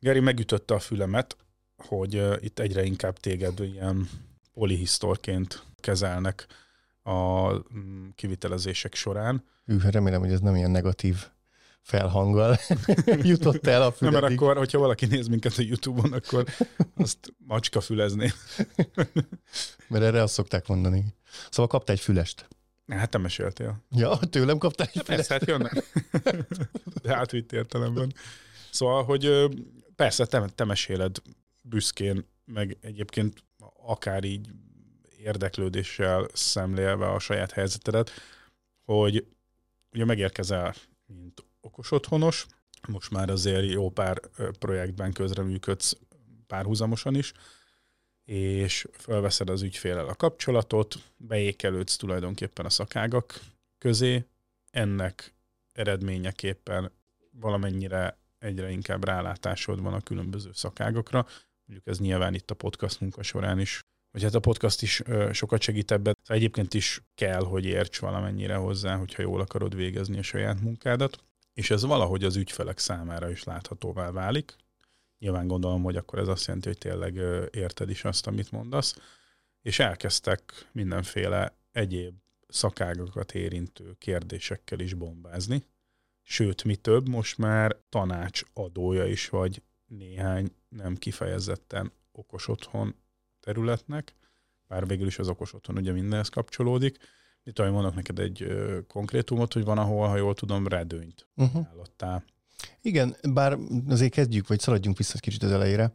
Geri megütötte a fülemet, hogy itt egyre inkább téged ilyen polihisztorként kezelnek a mm, kivitelezések során. Hű, hát remélem, hogy ez nem ilyen negatív felhanggal jutott el a füledig. Nem, mert akkor, hogyha valaki néz minket a Youtube-on, akkor azt macska fülezni. mert erre azt szokták mondani. Szóval kapta egy fülest. Hát te meséltél. Ja, tőlem kaptál egy fülest. Persze, hát jönnek. De átvitt értelemben. Szóval, hogy persze, te, te meséled büszkén, meg egyébként akár így érdeklődéssel szemlélve a saját helyzetedet, hogy ugye megérkezel, mint okos otthonos, most már azért jó pár projektben közreműködsz párhuzamosan is, és felveszed az ügyfélel a kapcsolatot, beékelődsz tulajdonképpen a szakágak közé, ennek eredményeképpen valamennyire egyre inkább rálátásod van a különböző szakágokra. Mondjuk ez nyilván itt a podcast munka során is, vagy hát a podcast is sokat segít ebben. Szóval egyébként is kell, hogy érts valamennyire hozzá, hogyha jól akarod végezni a saját munkádat, és ez valahogy az ügyfelek számára is láthatóvá válik. Nyilván gondolom, hogy akkor ez azt jelenti, hogy tényleg érted is azt, amit mondasz, és elkezdtek mindenféle egyéb szakágokat érintő kérdésekkel is bombázni sőt, mi több, most már tanácsadója is vagy néhány nem kifejezetten okos otthon területnek, bár végül is az okos otthon ugye mindenhez kapcsolódik. Itt tudom, mondok neked egy ö, konkrétumot, hogy van, ahol, ha jól tudom, redőnyt uh-huh. ajánlottál. Igen, bár azért kezdjük, vagy szaladjunk vissza egy kicsit az elejére.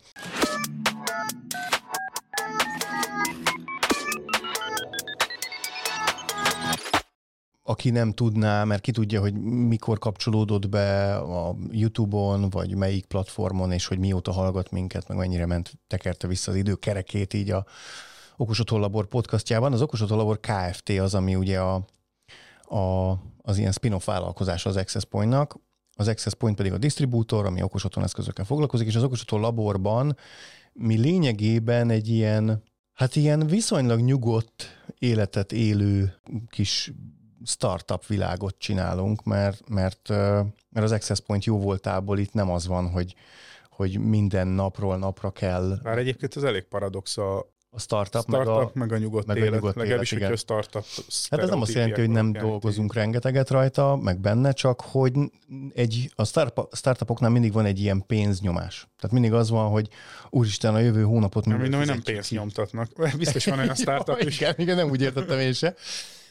Aki nem tudná, mert ki tudja, hogy mikor kapcsolódott be a YouTube-on, vagy melyik platformon, és hogy mióta hallgat minket, meg mennyire ment, tekerte vissza az idő kerekét így a Okos podcastjában. Az Okos Kft. az, ami ugye a, a, az ilyen spin-off vállalkozás az Access Point-nak, az Access Point pedig a disztribútor, ami okos eszközökkel foglalkozik, és az okos mi lényegében egy ilyen, hát ilyen viszonylag nyugodt életet élő kis startup világot csinálunk, mert, mert, mert az Access Point jó voltából itt nem az van, hogy, hogy minden napról napra kell. Már egyébként ez elég paradox a, a startup, startup meg, a, meg a nyugodt meg élet, a nyugodt legalábbis, élet, a startup Hát ez nem azt jelenti, hogy nem dolgozunk rengeteget rajta, meg benne, csak hogy egy, a startupoknál mindig van egy ilyen pénznyomás. Tehát mindig az van, hogy úristen, a jövő hónapot... Nem, nem, nem pénzt nyomtatnak. Biztos van olyan startup is. Igen, igen, nem úgy értettem én se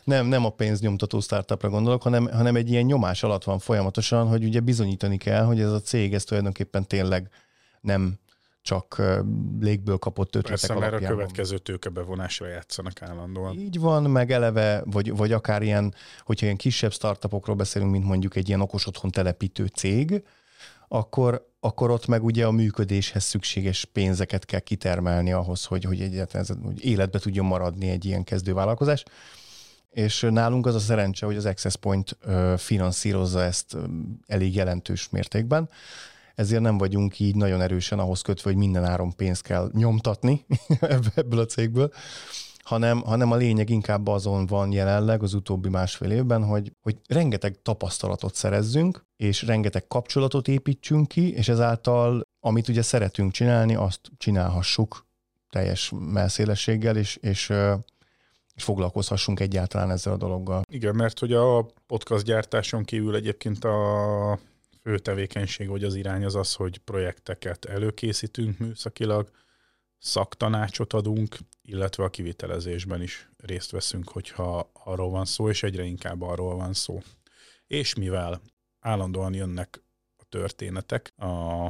nem, nem a pénznyomtató startupra gondolok, hanem, hanem egy ilyen nyomás alatt van folyamatosan, hogy ugye bizonyítani kell, hogy ez a cég ez tulajdonképpen tényleg nem csak légből kapott ötletek Persze, alapján. mert a következő tőkebevonásra játszanak állandóan. Így van, meg eleve, vagy, vagy akár ilyen, hogyha ilyen kisebb startupokról beszélünk, mint mondjuk egy ilyen okos otthon telepítő cég, akkor, akkor ott meg ugye a működéshez szükséges pénzeket kell kitermelni ahhoz, hogy, hogy egyáltalán hogy életbe tudjon maradni egy ilyen kezdővállalkozás és nálunk az a szerencse, hogy az Access Point finanszírozza ezt elég jelentős mértékben, ezért nem vagyunk így nagyon erősen ahhoz kötve, hogy minden áron pénzt kell nyomtatni ebből a cégből, hanem, hanem a lényeg inkább azon van jelenleg az utóbbi másfél évben, hogy, hogy rengeteg tapasztalatot szerezzünk, és rengeteg kapcsolatot építsünk ki, és ezáltal, amit ugye szeretünk csinálni, azt csinálhassuk teljes melszélességgel, és, és és foglalkozhassunk egyáltalán ezzel a dologgal. Igen, mert hogy a podcast gyártáson kívül egyébként a fő tevékenység, vagy az irány az az, hogy projekteket előkészítünk műszakilag, szaktanácsot adunk, illetve a kivitelezésben is részt veszünk, hogyha arról van szó, és egyre inkább arról van szó. És mivel állandóan jönnek a történetek a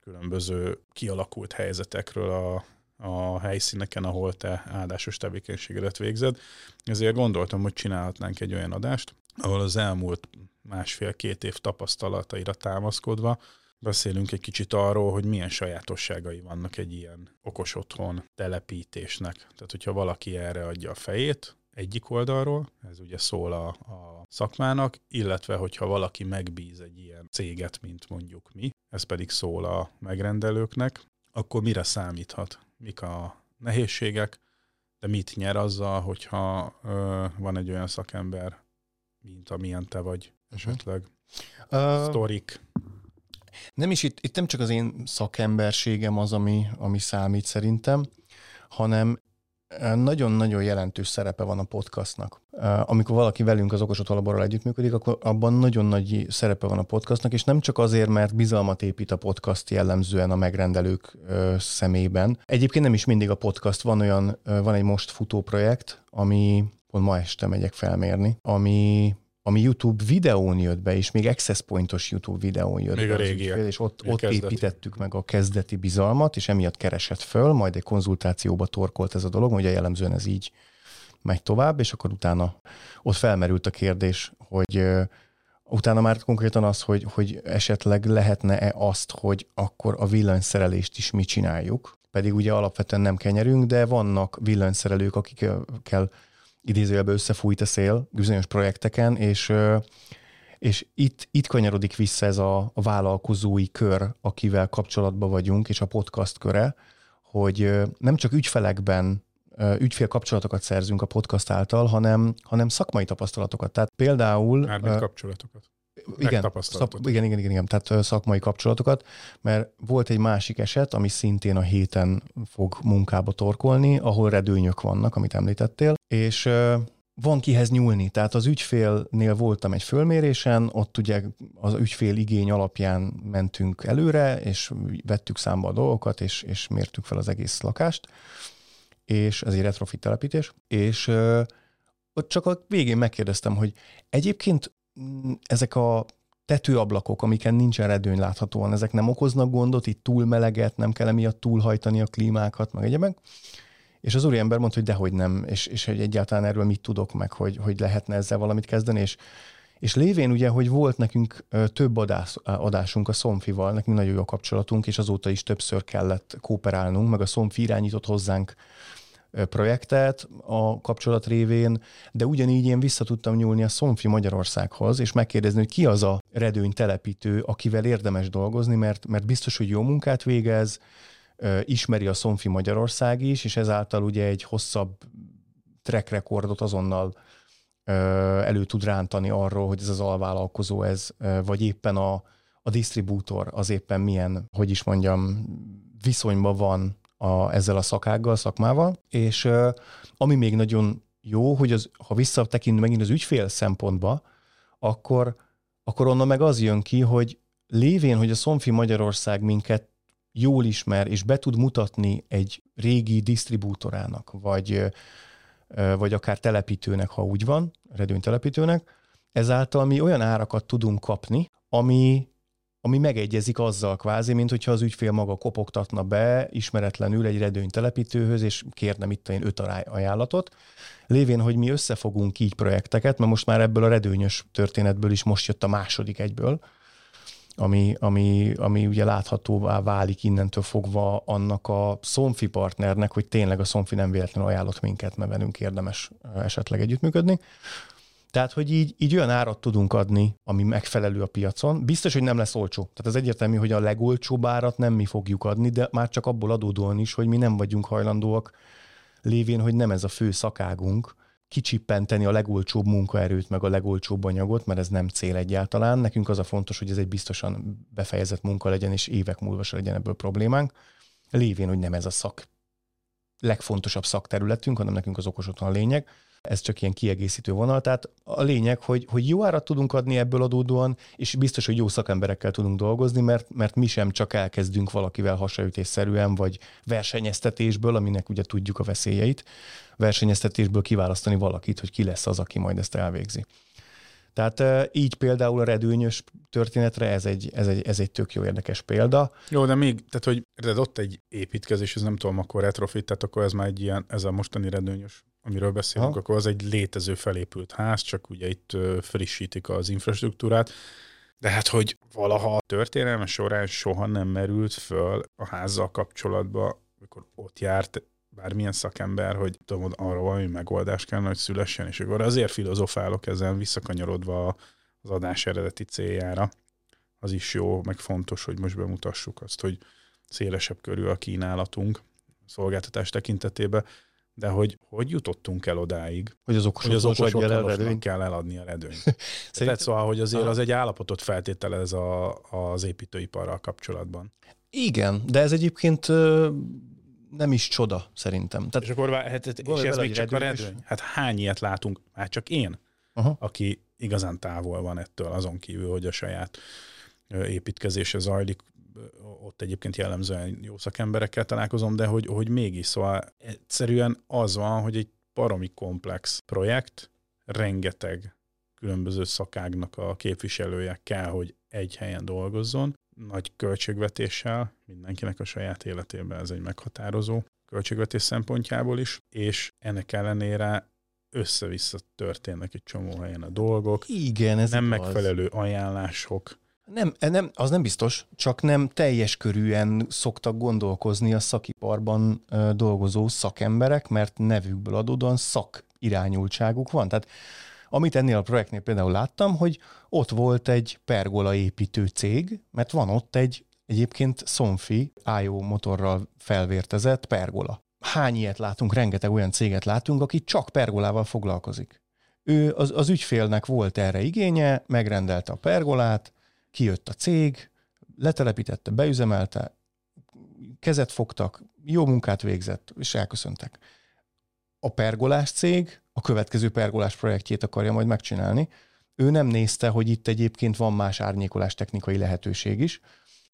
különböző kialakult helyzetekről a a helyszíneken, ahol te áldásos tevékenységedet végzed. Ezért gondoltam, hogy csinálhatnánk egy olyan adást, ahol az elmúlt másfél-két év tapasztalataira támaszkodva beszélünk egy kicsit arról, hogy milyen sajátosságai vannak egy ilyen okos otthon telepítésnek. Tehát, hogyha valaki erre adja a fejét, egyik oldalról, ez ugye szól a, a szakmának, illetve hogyha valaki megbíz egy ilyen céget, mint mondjuk mi, ez pedig szól a megrendelőknek, akkor mire számíthat? Mik a nehézségek, de mit nyer azzal, hogyha ö, van egy olyan szakember, mint amilyen te vagy, esetleg. Uh, Sztorik. Nem is itt, itt nem csak az én szakemberségem az, ami, ami számít szerintem, hanem nagyon-nagyon jelentős szerepe van a podcastnak. Amikor valaki velünk az Okos Otthon együttműködik, akkor abban nagyon nagy szerepe van a podcastnak, és nem csak azért, mert bizalmat épít a podcast jellemzően a megrendelők szemében. Egyébként nem is mindig a podcast, van olyan, van egy most futó projekt, ami pont ma este megyek felmérni, ami ami YouTube videón jött be, és még Access Pointos YouTube videón jött még be. A régiek. és ott, ott építettük meg a kezdeti bizalmat, és emiatt keresett föl, majd egy konzultációba torkolt ez a dolog, ugye jellemzően ez így megy tovább, és akkor utána ott felmerült a kérdés, hogy utána már konkrétan az, hogy, hogy esetleg lehetne-e azt, hogy akkor a villanyszerelést is mi csináljuk, pedig ugye alapvetően nem kenyerünk, de vannak villanyszerelők, akikkel idézőjelben összefújt a szél bizonyos projekteken, és, és itt, itt kanyarodik vissza ez a, a vállalkozói kör, akivel kapcsolatban vagyunk, és a podcast köre, hogy nem csak ügyfelekben ügyfél kapcsolatokat szerzünk a podcast által, hanem, hanem szakmai tapasztalatokat. Tehát például... Mármint kapcsolatokat. Igen, szak, igen, igen, igen, igen, tehát szakmai kapcsolatokat, mert volt egy másik eset, ami szintén a héten fog munkába torkolni, ahol redőnyök vannak, amit említettél, és van kihez nyúlni. Tehát az ügyfélnél voltam egy fölmérésen, ott ugye az ügyfél igény alapján mentünk előre, és vettük számba a dolgokat, és, és mértük fel az egész lakást, és ez egy retrofit telepítés, és ott csak a végén megkérdeztem, hogy egyébként Mm, ezek a tetőablakok, amiken nincsen redőny láthatóan, ezek nem okoznak gondot, itt túl meleget, nem kell emiatt túlhajtani a klímákat, meg egyebek. És az úriember mondta, hogy dehogy nem, és, és hogy egyáltalán erről mit tudok meg, hogy, hogy lehetne ezzel valamit kezdeni, és, és lévén ugye, hogy volt nekünk több adás, adásunk a Szomfival, nekünk nagyon jó kapcsolatunk, és azóta is többször kellett kooperálnunk, meg a Szomfi irányított hozzánk projektet a kapcsolat révén, de ugyanígy én vissza tudtam nyúlni a Szomfi Magyarországhoz, és megkérdezni, hogy ki az a redőny telepítő, akivel érdemes dolgozni, mert, mert biztos, hogy jó munkát végez, ismeri a Szomfi Magyarország is, és ezáltal ugye egy hosszabb track recordot azonnal elő tud rántani arról, hogy ez az alvállalkozó ez, vagy éppen a, a disztribútor az éppen milyen, hogy is mondjam, viszonyban van a, ezzel a szakággal, szakmával, és ami még nagyon jó, hogy az, ha visszatekint megint az ügyfél szempontba, akkor, akkor onnan meg az jön ki, hogy lévén, hogy a Szonfi Magyarország minket jól ismer, és be tud mutatni egy régi disztribútorának, vagy, vagy akár telepítőnek, ha úgy van, redőnytelepítőnek, ezáltal mi olyan árakat tudunk kapni, ami ami megegyezik azzal kvázi, mint hogyha az ügyfél maga kopogtatna be ismeretlenül egy redőny telepítőhöz, és kérne itt én öt ajánlatot. Lévén, hogy mi összefogunk így projekteket, mert most már ebből a redőnyös történetből is most jött a második egyből, ami, ami, ami ugye láthatóvá válik innentől fogva annak a Szomfi partnernek, hogy tényleg a Szomfi nem véletlenül ajánlott minket, mert velünk érdemes esetleg együttműködni. Tehát, hogy így, így olyan árat tudunk adni, ami megfelelő a piacon. Biztos, hogy nem lesz olcsó. Tehát az egyértelmű, hogy a legolcsóbb árat nem mi fogjuk adni, de már csak abból adódóan is, hogy mi nem vagyunk hajlandóak lévén, hogy nem ez a fő szakágunk, kicsippenteni a legolcsóbb munkaerőt, meg a legolcsóbb anyagot, mert ez nem cél egyáltalán. Nekünk az a fontos, hogy ez egy biztosan befejezett munka legyen, és évek múlva se legyen ebből problémánk. Lévén, hogy nem ez a szak legfontosabb szakterületünk, hanem nekünk az okos otthon a lényeg ez csak ilyen kiegészítő vonal. Tehát a lényeg, hogy, hogy jó árat tudunk adni ebből adódóan, és biztos, hogy jó szakemberekkel tudunk dolgozni, mert, mert mi sem csak elkezdünk valakivel hasraütésszerűen, vagy versenyeztetésből, aminek ugye tudjuk a veszélyeit, versenyeztetésből kiválasztani valakit, hogy ki lesz az, aki majd ezt elvégzi. Tehát így például a redőnyös történetre ez egy, ez egy, ez egy tök jó érdekes példa. Jó, de még, tehát hogy de ott egy építkezés, ez nem tudom, akkor retrofit, tehát akkor ez már egy ilyen, ez a mostani redőnyös amiről beszélünk, ha. akkor az egy létező felépült ház, csak ugye itt frissítik az infrastruktúrát. De hát, hogy valaha a történelme során soha nem merült föl a házzal kapcsolatban, amikor ott járt bármilyen szakember, hogy tudom, arra valami megoldás kell, hogy szülessen, és akkor azért filozofálok ezen visszakanyarodva az adás eredeti céljára. Az is jó, meg fontos, hogy most bemutassuk azt, hogy szélesebb körül a kínálatunk szolgáltatás tekintetében, de hogy hogy jutottunk el odáig, hogy az okos, hogy az okos okos kell eladni a redőnyt. Tehát szóval, hogy azért az egy állapotot feltételez a, az építőiparral kapcsolatban. Igen, de ez egyébként nem is csoda, szerintem. Tehát, és akkor hát, és ez még csak a redőny. Hát hány ilyet látunk? Hát csak én, Aha. aki igazán távol van ettől, azon kívül, hogy a saját építkezése zajlik, ott egyébként jellemzően jó szakemberekkel találkozom, de hogy, hogy mégis, szóval egyszerűen az van, hogy egy paromi komplex projekt, rengeteg különböző szakágnak a képviselője kell, hogy egy helyen dolgozzon, nagy költségvetéssel, mindenkinek a saját életében ez egy meghatározó költségvetés szempontjából is, és ennek ellenére össze-vissza történnek egy csomó helyen a dolgok. Igen, ez Nem igaz. megfelelő ajánlások. Nem, nem, az nem biztos, csak nem teljes körűen szoktak gondolkozni a szakiparban dolgozó szakemberek, mert nevükből adódóan szak irányultságuk van. Tehát amit ennél a projektnél például láttam, hogy ott volt egy pergola építő cég, mert van ott egy egyébként Sonfi IO motorral felvértezett pergola. Hány ilyet látunk, rengeteg olyan céget látunk, aki csak pergolával foglalkozik. Ő az, az ügyfélnek volt erre igénye, megrendelte a pergolát, kijött a cég, letelepítette, beüzemelte, kezet fogtak, jó munkát végzett, és elköszöntek. A pergolás cég a következő pergolás projektjét akarja majd megcsinálni. Ő nem nézte, hogy itt egyébként van más árnyékolás technikai lehetőség is.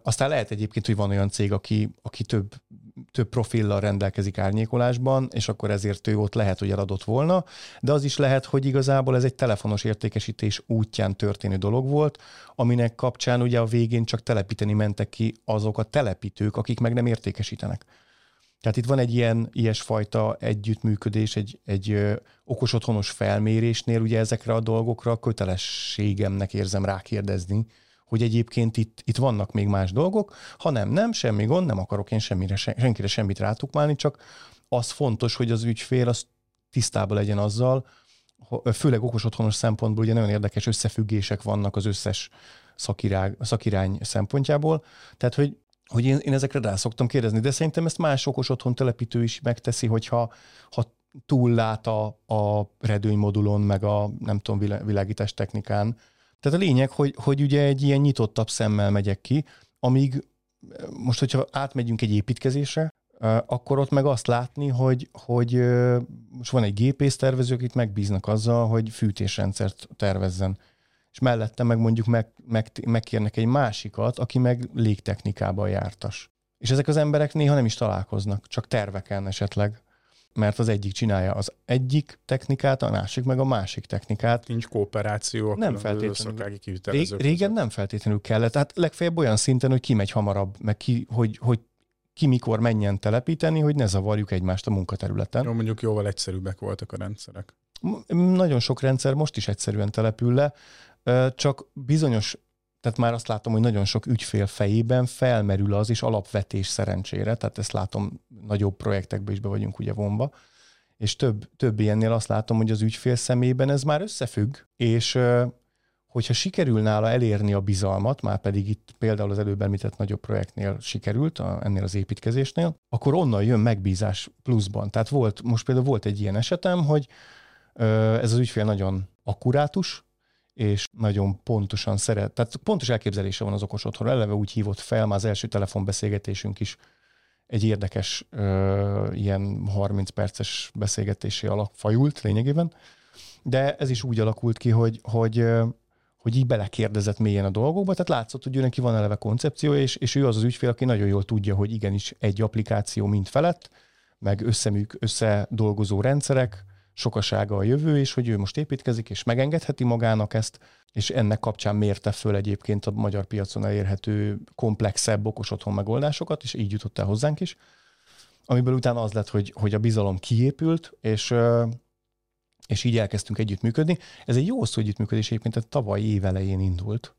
Aztán lehet egyébként, hogy van olyan cég, aki, aki több, több profillal rendelkezik árnyékolásban, és akkor ezért ő ott lehet, hogy eladott volna, de az is lehet, hogy igazából ez egy telefonos értékesítés útján történő dolog volt, aminek kapcsán ugye a végén csak telepíteni mentek ki azok a telepítők, akik meg nem értékesítenek. Tehát itt van egy ilyen ilyesfajta együttműködés, egy, egy ö, okos otthonos felmérésnél ugye ezekre a dolgokra kötelességemnek érzem rákérdezni, hogy egyébként itt, itt vannak még más dolgok, ha nem, nem, semmi gond, nem akarok én semmire, senkire semmit rátukmálni, csak az fontos, hogy az ügyfél az tisztában legyen azzal, főleg okos otthonos szempontból ugye nagyon érdekes összefüggések vannak az összes szakirány, szakirány szempontjából, tehát hogy hogy én, én ezekre rá szoktam kérdezni, de szerintem ezt más okos otthon telepítő is megteszi, hogyha ha túllát a, a redőnymodulon, meg a nem tudom, világítás technikán. Tehát a lényeg, hogy, hogy ugye egy ilyen nyitottabb szemmel megyek ki, amíg most, hogyha átmegyünk egy építkezésre, akkor ott meg azt látni, hogy, hogy most van egy gépész tervező, akit megbíznak azzal, hogy fűtésrendszert tervezzen és mellette meg mondjuk meg, meg, megkérnek egy másikat, aki meg légtechnikában jártas. És ezek az emberek néha nem is találkoznak, csak terveken esetleg, mert az egyik csinálja az egyik technikát, a másik meg a másik technikát. Nincs kooperáció nem feltétlenül. Rég, régen nem feltétlenül kellett. Tehát legfeljebb olyan szinten, hogy ki megy hamarabb, meg ki, hogy, hogy ki mikor menjen telepíteni, hogy ne zavarjuk egymást a munkaterületen. Jó, mondjuk jóval egyszerűbbek voltak a rendszerek. Nagyon sok rendszer most is egyszerűen települ le, csak bizonyos, tehát már azt látom, hogy nagyon sok ügyfél fejében felmerül az is alapvetés szerencsére, tehát ezt látom, nagyobb projektekbe is be vagyunk ugye vonva, és több, több ilyennél azt látom, hogy az ügyfél szemében ez már összefügg, és hogyha sikerül nála elérni a bizalmat, már pedig itt például az előbb említett nagyobb projektnél sikerült, a, ennél az építkezésnél, akkor onnan jön megbízás pluszban. Tehát volt, most például volt egy ilyen esetem, hogy ez az ügyfél nagyon akkurátus, és nagyon pontosan szeret, tehát pontos elképzelése van az okos otthon. Eleve úgy hívott fel, már az első telefonbeszélgetésünk is egy érdekes ö, ilyen 30 perces beszélgetésé alakfajult lényegében, de ez is úgy alakult ki, hogy, hogy, hogy így belekérdezett mélyen a dolgokba, tehát látszott, hogy ő neki van eleve koncepciója, és, és ő az az ügyfél, aki nagyon jól tudja, hogy igenis egy applikáció mind felett, meg összeműk, összedolgozó rendszerek, sokasága a jövő, és hogy ő most építkezik, és megengedheti magának ezt, és ennek kapcsán mérte föl egyébként a magyar piacon elérhető komplexebb okos otthon megoldásokat, és így jutott el hozzánk is, amiből utána az lett, hogy, hogy a bizalom kiépült, és, és így elkezdtünk együttműködni. Ez egy jó hosszú együttműködés egyébként, tehát tavaly évelején indult,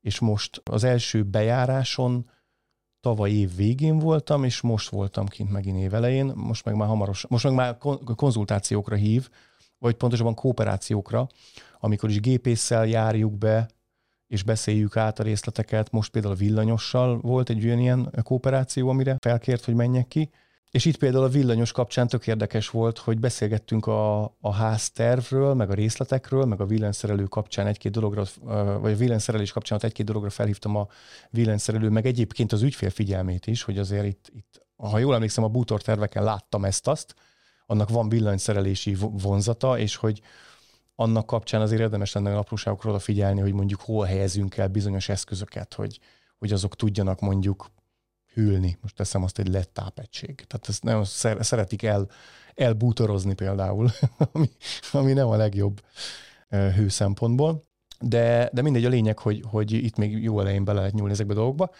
és most az első bejáráson tavaly év végén voltam, és most voltam kint megint évelején, most meg már hamaros, most meg már konzultációkra hív, vagy pontosabban kooperációkra, amikor is gépésszel járjuk be, és beszéljük át a részleteket. Most például a villanyossal volt egy olyan ilyen kooperáció, amire felkért, hogy menjek ki, És itt például a villanyos kapcsán tök érdekes volt, hogy beszélgettünk a, a háztervről, meg a részletekről, meg a villanyszerelő kapcsán egy-két dologra, vagy a villanyszerelés kapcsán egy-két dologra felhívtam a villanyszerelő, meg egyébként az ügyfél figyelmét is, hogy azért itt, itt ha jól emlékszem, a bútor terveken láttam ezt-azt, annak van villanyszerelési vonzata, és hogy annak kapcsán azért érdemes lenne apróságokról figyelni, hogy mondjuk hol helyezünk el bizonyos eszközöket, hogy, hogy azok tudjanak mondjuk hűlni. Most teszem azt egy lett tápegység. Tehát ezt nagyon szeretik el, elbútorozni például, ami, ami nem a legjobb hő szempontból. De, de mindegy, a lényeg, hogy, hogy itt még jó elején bele lehet nyúlni ezekbe a dolgokba.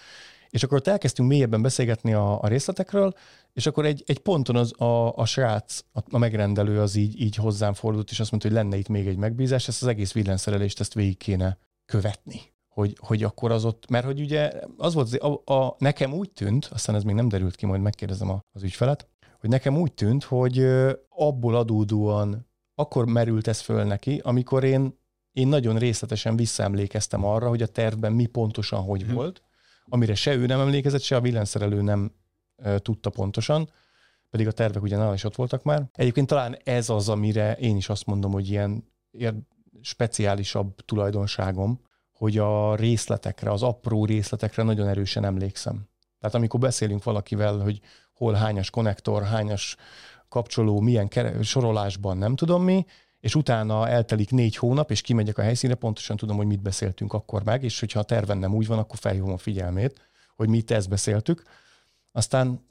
És akkor ott elkezdtünk mélyebben beszélgetni a, a részletekről, és akkor egy, egy ponton az, a, a srác, a, a megrendelő az így, így hozzám fordult, és azt mondta, hogy lenne itt még egy megbízás, ezt az egész villanyszerelést ezt végig kéne követni. Hogy, hogy akkor az ott, mert hogy ugye az volt, a, a, nekem úgy tűnt, aztán ez még nem derült ki, majd megkérdezem az ügyfelet, hogy nekem úgy tűnt, hogy abból adódóan akkor merült ez föl neki, amikor én, én nagyon részletesen visszaemlékeztem arra, hogy a tervben mi pontosan hogy hmm. volt, amire se ő nem emlékezett, se a villanyszerelő nem e, tudta pontosan, pedig a tervek ugye nála is ott voltak már. Egyébként talán ez az, amire én is azt mondom, hogy ilyen, ilyen speciálisabb tulajdonságom, hogy a részletekre, az apró részletekre nagyon erősen emlékszem. Tehát amikor beszélünk valakivel, hogy hol hányas konnektor, hányas kapcsoló, milyen sorolásban, nem tudom mi, és utána eltelik négy hónap, és kimegyek a helyszínre, pontosan tudom, hogy mit beszéltünk akkor meg, és hogyha a terven nem úgy van, akkor felhívom a figyelmét, hogy mit ezt beszéltük. Aztán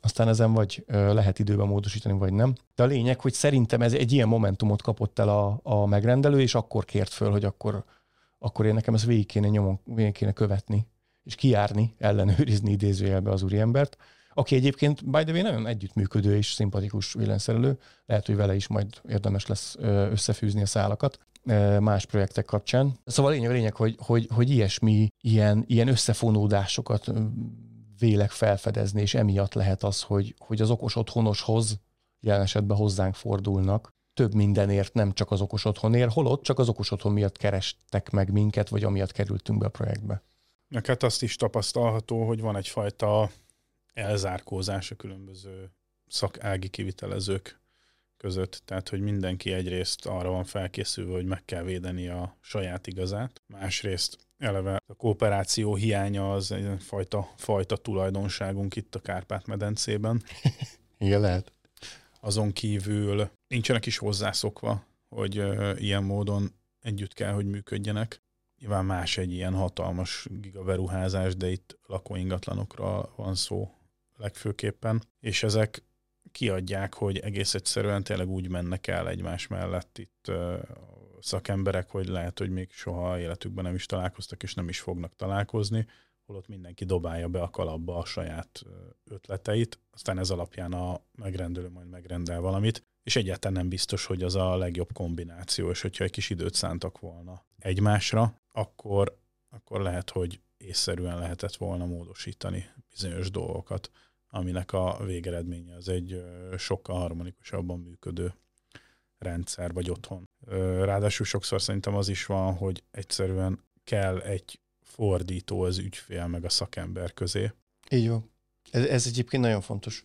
aztán ezen vagy lehet időben módosítani, vagy nem. De a lényeg, hogy szerintem ez egy ilyen momentumot kapott el a, a megrendelő, és akkor kért föl, hogy akkor, akkor én nekem ezt végig kéne nyomon, végig kéne követni, és kiárni, ellenőrizni idézőjelbe az úriembert aki egyébként, by the way, nagyon együttműködő és szimpatikus villanyszerelő. Lehet, hogy vele is majd érdemes lesz összefűzni a szálakat más projektek kapcsán. Szóval a lényeg, a lényeg hogy, hogy, hogy ilyesmi, ilyen, ilyen összefonódásokat vélek felfedezni, és emiatt lehet az, hogy, hogy az okos otthonoshoz jelen esetben hozzánk fordulnak, több mindenért, nem csak az okos otthonért, holott csak az okos otthon miatt kerestek meg minket, vagy amiatt kerültünk be a projektbe. Neked azt is tapasztalható, hogy van egyfajta elzárkózás a különböző szakági kivitelezők között, tehát hogy mindenki egyrészt arra van felkészülve, hogy meg kell védeni a saját igazát, másrészt eleve a kooperáció hiánya az egy fajta, fajta tulajdonságunk itt a Kárpát-medencében. Igen, lehet. Azon kívül nincsenek is hozzászokva, hogy ilyen módon együtt kell, hogy működjenek. Nyilván más egy ilyen hatalmas gigaberuházás, de itt lakóingatlanokra van szó legfőképpen, és ezek kiadják, hogy egész egyszerűen tényleg úgy mennek el egymás mellett itt szakemberek, hogy lehet, hogy még soha életükben nem is találkoztak, és nem is fognak találkozni, holott mindenki dobálja be a kalapba a saját ötleteit, aztán ez alapján a megrendelő majd megrendel valamit, és egyáltalán nem biztos, hogy az a legjobb kombináció, és hogyha egy kis időt szántak volna egymásra, akkor, akkor lehet, hogy észszerűen lehetett volna módosítani bizonyos dolgokat aminek a végeredménye az egy sokkal harmonikusabban működő rendszer, vagy otthon. Ráadásul sokszor szerintem az is van, hogy egyszerűen kell egy fordító az ügyfél meg a szakember közé. Így van. Ez, ez egyébként nagyon fontos.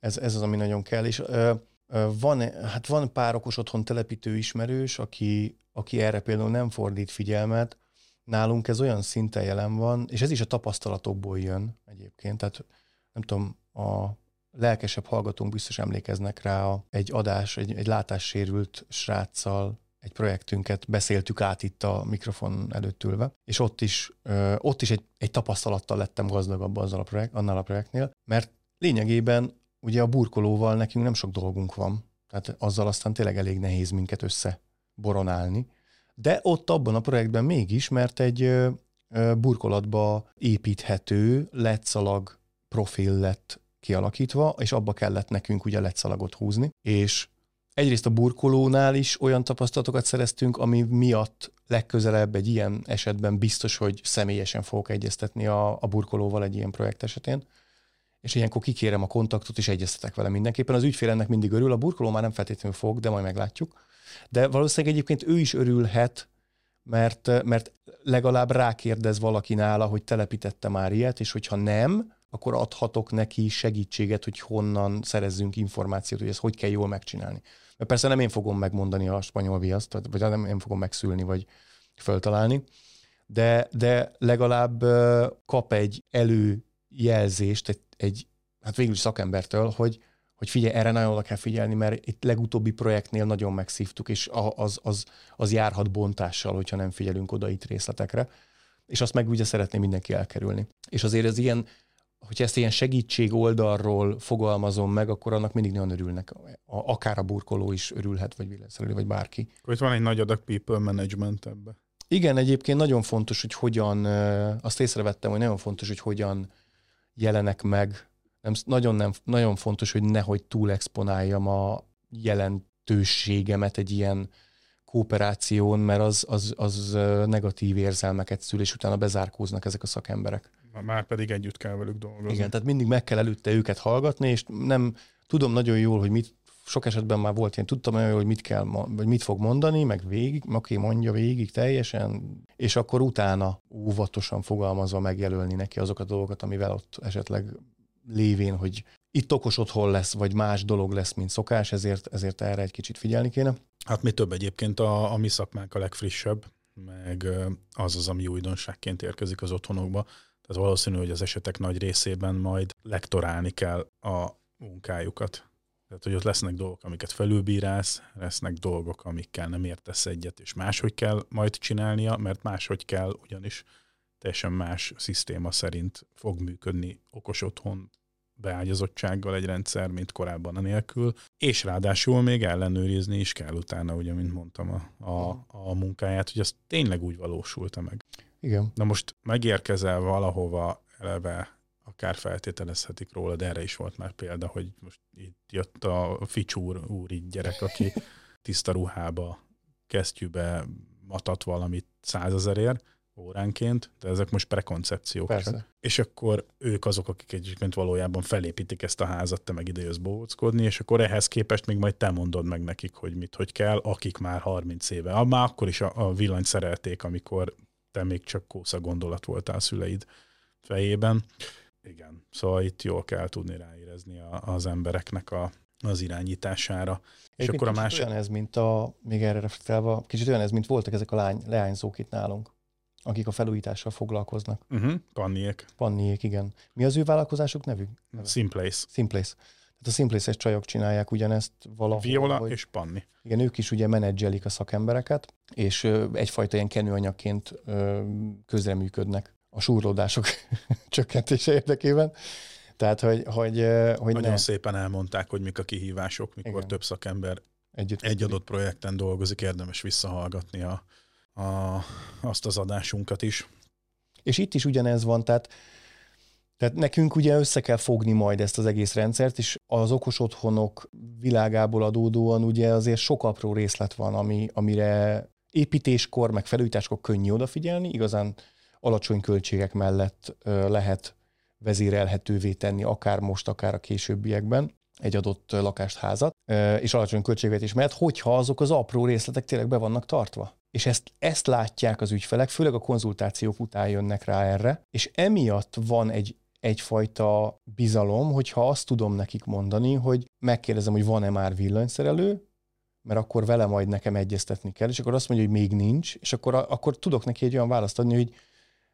Ez, ez az, ami nagyon kell. És ö, ö, van, hát van pár okos otthon telepítő ismerős, aki, aki erre például nem fordít figyelmet. Nálunk ez olyan szinten jelen van, és ez is a tapasztalatokból jön egyébként. Tehát nem tudom, a lelkesebb hallgatónk biztos emlékeznek rá a, egy adás, egy, egy látássérült sráccal egy projektünket beszéltük át itt a mikrofon előtt ülve, és ott is, ott is egy, egy tapasztalattal lettem gazdagabb azzal a projekt, annál a projektnél, mert lényegében ugye a burkolóval nekünk nem sok dolgunk van, tehát azzal aztán tényleg elég nehéz minket össze boronálni, de ott abban a projektben mégis, mert egy burkolatba építhető letszalag profil lett kialakítva, és abba kellett nekünk ugye letszalagot húzni, és egyrészt a burkolónál is olyan tapasztalatokat szereztünk, ami miatt legközelebb egy ilyen esetben biztos, hogy személyesen fogok egyeztetni a, a burkolóval egy ilyen projekt esetén, és ilyenkor kikérem a kontaktot, és egyeztetek vele mindenképpen. Az ügyfél ennek mindig örül, a burkoló már nem feltétlenül fog, de majd meglátjuk. De valószínűleg egyébként ő is örülhet, mert, mert legalább rákérdez valaki nála, hogy telepítette már ilyet, és hogyha nem, akkor adhatok neki segítséget, hogy honnan szerezzünk információt, hogy ezt hogy kell jól megcsinálni. Mert persze nem én fogom megmondani a spanyol viaszt, vagy nem én fogom megszülni, vagy föltalálni, de, de legalább kap egy előjelzést, egy, egy hát végül is szakembertől, hogy, hogy figyelj, erre nagyon oda kell figyelni, mert itt legutóbbi projektnél nagyon megszívtuk, és az, az, az járhat bontással, hogyha nem figyelünk oda itt részletekre. És azt meg ugye szeretné mindenki elkerülni. És azért ez ilyen, hogyha ezt ilyen segítség oldalról fogalmazom meg, akkor annak mindig nagyon örülnek. A, akár a burkoló is örülhet, vagy villanyszerelő, vagy bárki. Itt van egy nagy adag people management ebbe. Igen, egyébként nagyon fontos, hogy hogyan, azt észrevettem, hogy nagyon fontos, hogy hogyan jelenek meg nem, nagyon, nem, nagyon fontos, hogy nehogy túl exponáljam a jelentőségemet egy ilyen kooperáción, mert az, az, az negatív érzelmeket szül, és utána bezárkóznak ezek a szakemberek. Már pedig együtt kell velük dolgozni. Igen, tehát mindig meg kell előtte őket hallgatni, és nem tudom nagyon jól, hogy mit, sok esetben már volt ilyen, tudtam olyan, hogy mit kell, vagy mit fog mondani, meg végig, aki mondja végig teljesen, és akkor utána óvatosan fogalmazva megjelölni neki azokat a dolgokat, amivel ott esetleg lévén, hogy itt okos otthon lesz, vagy más dolog lesz, mint szokás, ezért, ezért erre egy kicsit figyelni kéne. Hát mi több egyébként a, a mi szakmánk a legfrissebb, meg az az, ami újdonságként érkezik az otthonokba. Tehát valószínű, hogy az esetek nagy részében majd lektorálni kell a munkájukat. Tehát, hogy ott lesznek dolgok, amiket felülbírálsz, lesznek dolgok, amikkel nem értesz egyet, és máshogy kell majd csinálnia, mert máshogy kell, ugyanis teljesen más szisztéma szerint fog működni okos otthon beágyazottsággal egy rendszer, mint korábban a nélkül, és ráadásul még ellenőrizni is kell utána, ugye, mint mondtam, a, a, a munkáját, hogy az tényleg úgy valósulta meg. Igen. Na most megérkezel valahova eleve, akár feltételezhetik róla, de erre is volt már példa, hogy most itt jött a ficsúr úr így gyerek, aki tiszta ruhába, kesztyűbe matat valamit százezerért, óránként, de ezek most prekoncepciók. Persze. És akkor ők azok, akik egyébként valójában felépítik ezt a házat, te meg ide jössz bóckodni, és akkor ehhez képest még majd te mondod meg nekik, hogy mit, hogy kell, akik már 30 éve. Már akkor is a, a villanyt szerelték, amikor te még csak kósza gondolat voltál szüleid fejében. Igen, szóval itt jól kell tudni ráérezni a, az embereknek a, az irányítására. És akkor a másik... olyan ez, mint a, még erre reflektálva, kicsit olyan ez, mint voltak ezek a lány, leányzók itt nálunk akik a felújítással foglalkoznak. Uh-huh. Panniék. Panniék, igen. Mi az ő vállalkozásuk nevük? Simplace. Simplace. Tehát a Simplace-es csajok csinálják ugyanezt valahol. Viola hogy, és Panni. Igen, ők is ugye menedzselik a szakembereket, és egyfajta ilyen kenőanyagként közreműködnek a súrlódások csökkentése érdekében. Tehát, hogy, hogy, hogy Nagyon ne. szépen elmondták, hogy mik a kihívások, mikor Igen. több szakember Együtt egy adott projekten dolgozik, érdemes visszahallgatni a, a, azt az adásunkat is. És itt is ugyanez van, tehát, tehát nekünk ugye össze kell fogni majd ezt az egész rendszert, és az okos otthonok világából adódóan ugye azért sok apró részlet van, ami, amire építéskor, meg felújításkor könnyű odafigyelni, igazán alacsony költségek mellett lehet vezérelhetővé tenni, akár most, akár a későbbiekben egy adott lakást, házat, és alacsony költségvetés mellett, hogyha azok az apró részletek tényleg be vannak tartva. És ezt, ezt látják az ügyfelek, főleg a konzultációk után jönnek rá erre, és emiatt van egy egyfajta bizalom, hogyha azt tudom nekik mondani, hogy megkérdezem, hogy van-e már villanyszerelő, mert akkor vele majd nekem egyeztetni kell, és akkor azt mondja, hogy még nincs, és akkor, akkor tudok neki egy olyan választ adni, hogy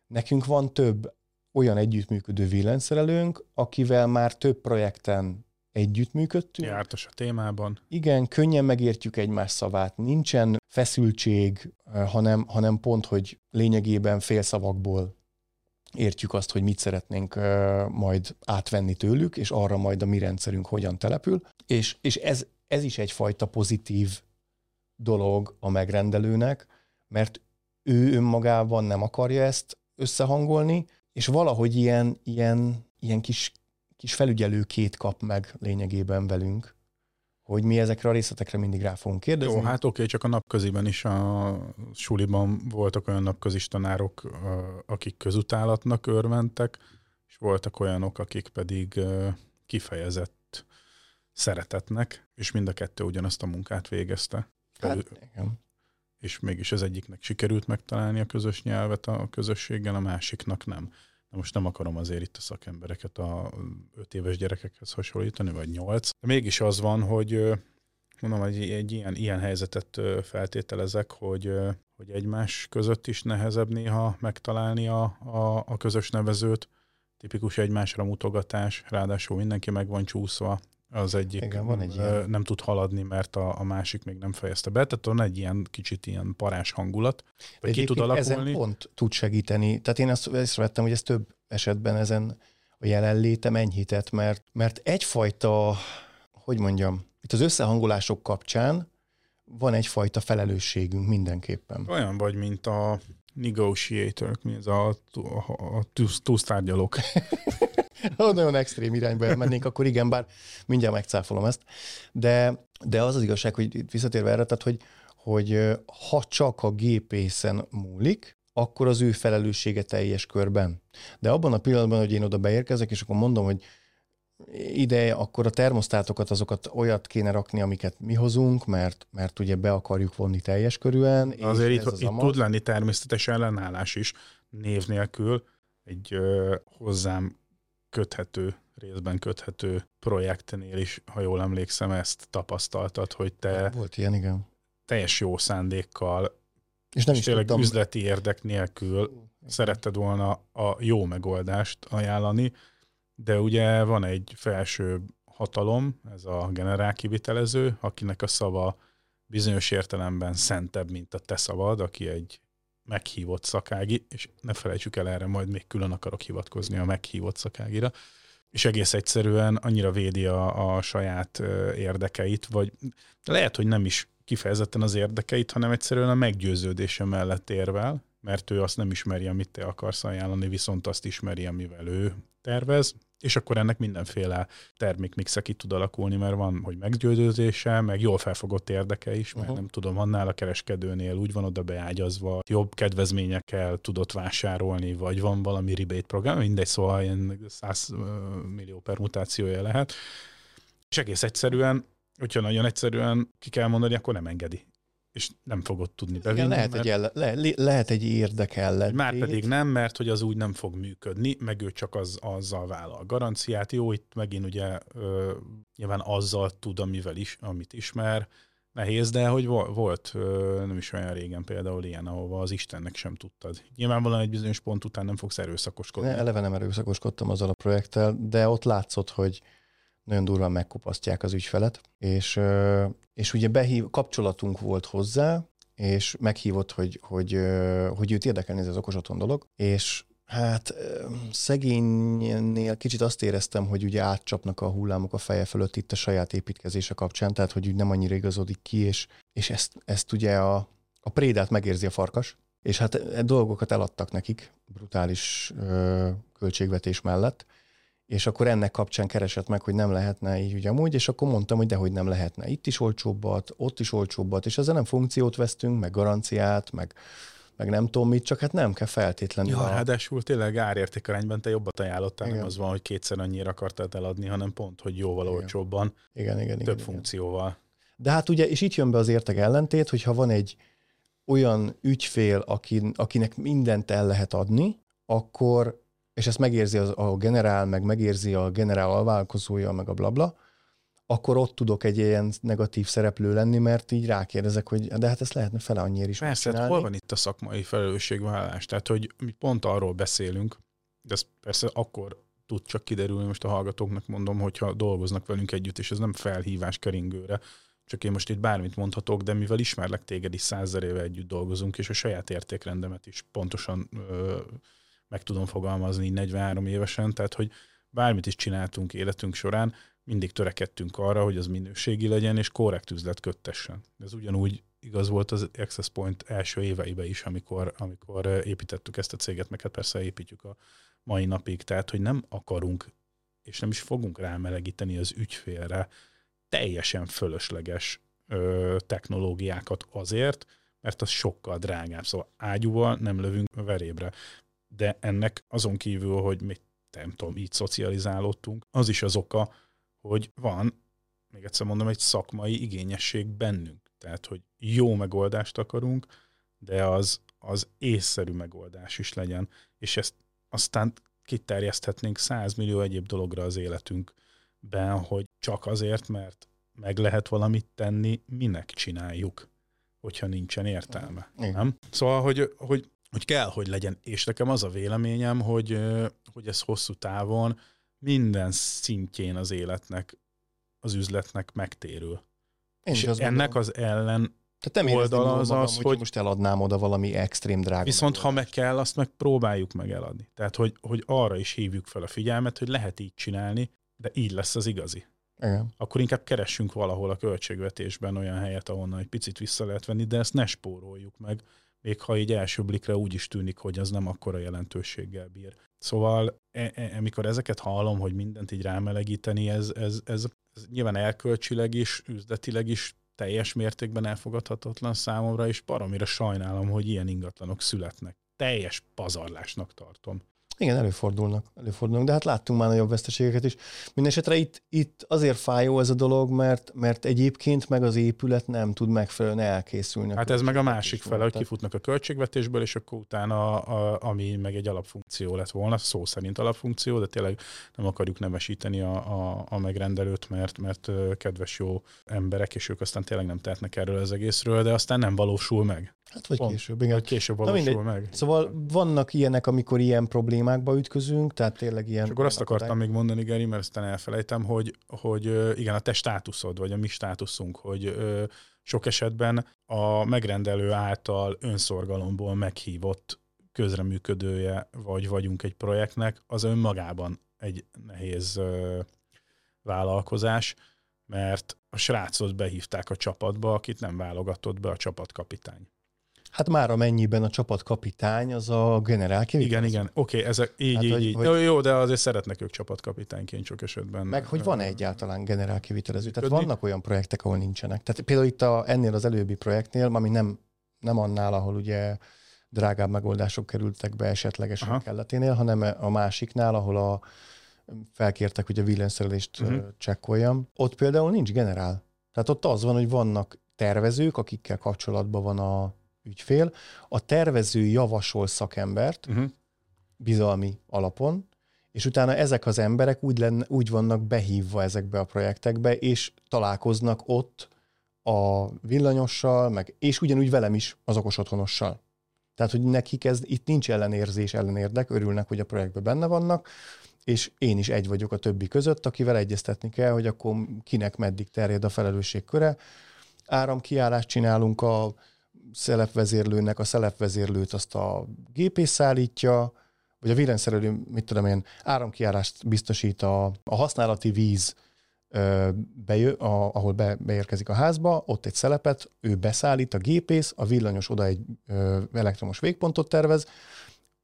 nekünk van több olyan együttműködő villanyszerelőnk, akivel már több projekten együttműködtünk. Jártas a témában. Igen, könnyen megértjük egymás szavát, nincsen feszültség, eh, hanem, hanem pont, hogy lényegében félszavakból értjük azt, hogy mit szeretnénk majd átvenni tőlük, és arra majd a mi rendszerünk hogyan települ. És, és ez, ez is egyfajta pozitív dolog a megrendelőnek, mert ő önmagában nem akarja ezt összehangolni, és valahogy ilyen, ilyen, ilyen kis kis felügyelőkét kap meg lényegében velünk, hogy mi ezekre a részletekre mindig rá fogunk kérdezni. Jó, hát oké, csak a napköziben is a suliban voltak olyan napközis tanárok, akik közutálatnak örventek, és voltak olyanok, akik pedig kifejezett szeretetnek, és mind a kettő ugyanazt a munkát végezte. Hát, igen. És mégis az egyiknek sikerült megtalálni a közös nyelvet a közösséggel, a másiknak nem. De most nem akarom azért itt a szakembereket a 5 éves gyerekekhez hasonlítani, vagy 8. De mégis az van, hogy mondom, egy, egy ilyen, ilyen helyzetet feltételezek, hogy, hogy egymás között is nehezebb néha megtalálni a, a, a közös nevezőt, tipikus egymásra mutogatás, ráadásul mindenki meg van csúszva, az egyik Igen, van egy ilyen. nem tud haladni, mert a, a másik még nem fejezte be, tehát van egy ilyen kicsit ilyen parás hangulat, vagy ki tud alakulni. Ezen pont tud segíteni. Tehát én azt észrevettem, hogy ez több esetben ezen a jelenlétem enyhített, mert, mert egyfajta, hogy mondjam, itt az összehangolások kapcsán van egyfajta felelősségünk mindenképpen. Olyan vagy, mint a negotiator, mi ez a, a, a nagyon extrém irányba elmennénk, akkor igen, bár mindjárt megcáfolom ezt. De, de az az igazság, hogy visszatérve erre, tehát, hogy, hogy ha csak a gépészen múlik, akkor az ő felelőssége teljes körben. De abban a pillanatban, hogy én oda beérkezek, és akkor mondom, hogy ide, akkor a termosztátokat, azokat olyat kéne rakni, amiket mi hozunk, mert, mert ugye be akarjuk vonni teljes körűen. Azért itt, az itt tud lenni természetes ellenállás is név nélkül. Egy ö, hozzám köthető, részben köthető projektnél is, ha jól emlékszem, ezt tapasztaltad, hogy te Volt ilyen, igen. teljes jó szándékkal, és nem és is tényleg tudtam. üzleti érdek nélkül szeretted volna a jó megoldást ajánlani, de ugye van egy felső hatalom, ez a generál kivitelező, akinek a szava bizonyos értelemben szentebb, mint a te szavad, aki egy meghívott szakági, és ne felejtsük el erre, majd még külön akarok hivatkozni a meghívott szakágira, és egész egyszerűen annyira védi a, a saját érdekeit, vagy lehet, hogy nem is kifejezetten az érdekeit, hanem egyszerűen a meggyőződése mellett érvel, mert ő azt nem ismeri, amit te akarsz ajánlani, viszont azt ismeri, amivel ő tervez, és akkor ennek mindenféle termékmixe ki tud alakulni, mert van, hogy meggyőződése, meg jól felfogott érdeke is, mert uh-huh. nem tudom, annál a kereskedőnél úgy van oda beágyazva, jobb kedvezményekkel tudott vásárolni, vagy van valami rebate program, mindegy, szóval ilyen 100 millió permutációja lehet. És egész egyszerűen, hogyha nagyon egyszerűen ki kell mondani, akkor nem engedi és nem fogod tudni bevinni. Igen, lehet, mert... egy elle, le, lehet egy érdek ellen. Már pedig nem, mert hogy az úgy nem fog működni, meg ő csak az, azzal vállal garanciát. Jó, itt megint ugye ö, nyilván azzal tud, amivel is, amit ismer, nehéz, de hogy volt ö, nem is olyan régen például ilyen, ahova az Istennek sem tudtad. Nyilvánvalóan egy bizonyos pont után nem fogsz erőszakoskodni. Ne, eleve nem erőszakoskodtam azzal a projekttel, de ott látszott, hogy nagyon durván megkopasztják az ügyfelet, és, és ugye behív, kapcsolatunk volt hozzá, és meghívott, hogy, hogy, hogy őt érdekelni ez az okos otthon dolog, és hát szegénynél kicsit azt éreztem, hogy ugye átcsapnak a hullámok a feje fölött itt a saját építkezése kapcsán, tehát hogy úgy nem annyira igazodik ki, és, és ezt, ezt ugye a, a prédát megérzi a farkas, és hát e, dolgokat eladtak nekik brutális ö, költségvetés mellett, és akkor ennek kapcsán keresett meg, hogy nem lehetne így ugye amúgy, és akkor mondtam, hogy dehogy nem lehetne. Itt is olcsóbbat, ott is olcsóbbat, és ezzel nem funkciót vesztünk, meg garanciát, meg, meg nem tudom mit, csak hát nem kell feltétlenül. Ja, a... ráadásul tényleg árértékarányban te jobbat ajánlottál, igen. nem az van, hogy kétszer annyira akartál eladni, hanem pont, hogy jóval igen. olcsóbban, igen, igen, több igen, funkcióval. Igen. De hát ugye, és itt jön be az értek ellentét, hogyha van egy olyan ügyfél, akin, akinek mindent el lehet adni, akkor és ezt megérzi az, a generál, meg megérzi a generál alvállalkozója, meg a blabla, akkor ott tudok egy ilyen negatív szereplő lenni, mert így rákérdezek, hogy de hát ezt lehetne fele annyira is Persze, hát hol van itt a szakmai felelősségvállalás? Tehát, hogy mi pont arról beszélünk, de ez persze akkor tud csak kiderülni, most a hallgatóknak mondom, hogyha dolgoznak velünk együtt, és ez nem felhívás keringőre, csak én most itt bármit mondhatok, de mivel ismerlek téged is százer éve együtt dolgozunk, és a saját értékrendemet is pontosan ö, meg tudom fogalmazni 43 évesen, tehát hogy bármit is csináltunk életünk során, mindig törekedtünk arra, hogy az minőségi legyen, és korrekt üzlet köttessen. Ez ugyanúgy igaz volt az Access Point első éveiben is, amikor, amikor építettük ezt a céget, meg hát persze építjük a mai napig, tehát hogy nem akarunk, és nem is fogunk rámelegíteni az ügyfélre teljesen fölösleges ö, technológiákat azért, mert az sokkal drágább. Szóval ágyúval nem lövünk verébre de ennek azon kívül, hogy még nem tudom, így szocializálódtunk, az is az oka, hogy van, még egyszer mondom, egy szakmai igényesség bennünk. Tehát, hogy jó megoldást akarunk, de az, az észszerű megoldás is legyen. És ezt aztán kiterjeszthetnénk 100 millió egyéb dologra az életünkben, hogy csak azért, mert meg lehet valamit tenni, minek csináljuk, hogyha nincsen értelme. Igen. Nem? Szóval, hogy, hogy, hogy kell, hogy legyen. És nekem az a véleményem, hogy, hogy ez hosszú távon minden szintjén az életnek, az üzletnek megtérül. Én És ennek gondolom. az ellen Tehát nem oldala az magam, az, hogy, hogy- most eladnám oda valami extrém drága. Viszont ha meg megoldást. kell, azt meg próbáljuk meg eladni. Tehát, hogy, hogy arra is hívjuk fel a figyelmet, hogy lehet így csinálni, de így lesz az igazi. Igen. Akkor inkább keressünk valahol a költségvetésben olyan helyet, ahonnan egy picit vissza lehet venni, de ezt ne spóroljuk meg, még ha így első blikre úgy is tűnik, hogy az nem akkora jelentőséggel bír. Szóval, e- e- amikor ezeket hallom, hogy mindent így rámelegíteni, ez, ez, ez, ez nyilván elkölcsileg is, üzletileg is teljes mértékben elfogadhatatlan számomra, és baromira sajnálom, hogy ilyen ingatlanok születnek. Teljes pazarlásnak tartom. Igen, előfordulnak, előfordulnak, de hát láttunk már nagyobb veszteségeket is. Mindenesetre itt, itt azért fájó ez a dolog, mert, mert egyébként meg az épület nem tud megfelelően elkészülni. Hát ez meg a másik fele, hogy kifutnak a költségvetésből, és akkor utána, a, ami meg egy alapfunkció lett volna, szó szerint alapfunkció, de tényleg nem akarjuk nevesíteni a, a, a megrendelőt, mert, mert kedves jó emberek, és ők aztán tényleg nem tehetnek erről az egészről, de aztán nem valósul meg. Hát vagy Pont. később, igen. Vagy később Na valósul mindegy. meg. Szóval vannak ilyenek, amikor ilyen problémákba ütközünk, tehát tényleg ilyen... És akkor azt akartam akadály- még mondani, Geri, mert aztán elfelejtem, hogy, hogy igen, a te státuszod, vagy a mi státuszunk, hogy sok esetben a megrendelő által önszorgalomból meghívott közreműködője vagy vagyunk egy projektnek, az önmagában egy nehéz vállalkozás, mert a srácot behívták a csapatba, akit nem válogatott be a csapatkapitány. Hát már amennyiben a csapatkapitány az a generál Igen, igen, oké, okay, ezek így, Hát, így, hogy- így. hogy- Jó, jó, de azért szeretnek ők csapatkapitányként sok esetben. Meg hogy van egyáltalán generál kivitelező. Tehát Működni? vannak olyan projektek, ahol nincsenek. Tehát például itt a, ennél az előbbi projektnél, ami nem, nem annál, ahol ugye drágább megoldások kerültek be esetlegesen Aha. kelleténél, hanem a másiknál, ahol a felkértek, hogy a villanyszerelést uh-huh. csekkoljam. Ott például nincs generál. Tehát ott az van, hogy vannak tervezők, akikkel kapcsolatban van a ügyfél. A tervező javasol szakembert, Uh-huh. bizalmi alapon, és utána ezek az emberek úgy, lenne, úgy vannak behívva ezekbe a projektekbe, és találkoznak ott a villanyossal, meg, és ugyanúgy velem is, az okos otthonossal. Tehát, hogy nekik ez, itt nincs ellenérzés, ellenérdek, örülnek, hogy a projektben benne vannak, és én is egy vagyok a többi között, akivel egyeztetni kell, hogy akkor kinek meddig terjed a felelősség köre. Áramkiállást csinálunk a szelepvezérlőnek, a szelepvezérlőt azt a gépész szállítja, vagy a villanyszerelő, mit tudom én, áramkiállást biztosít a, a használati víz, bejö, a, ahol be, beérkezik a házba, ott egy szelepet, ő beszállít, a gépész, a villanyos oda egy ö, elektromos végpontot tervez,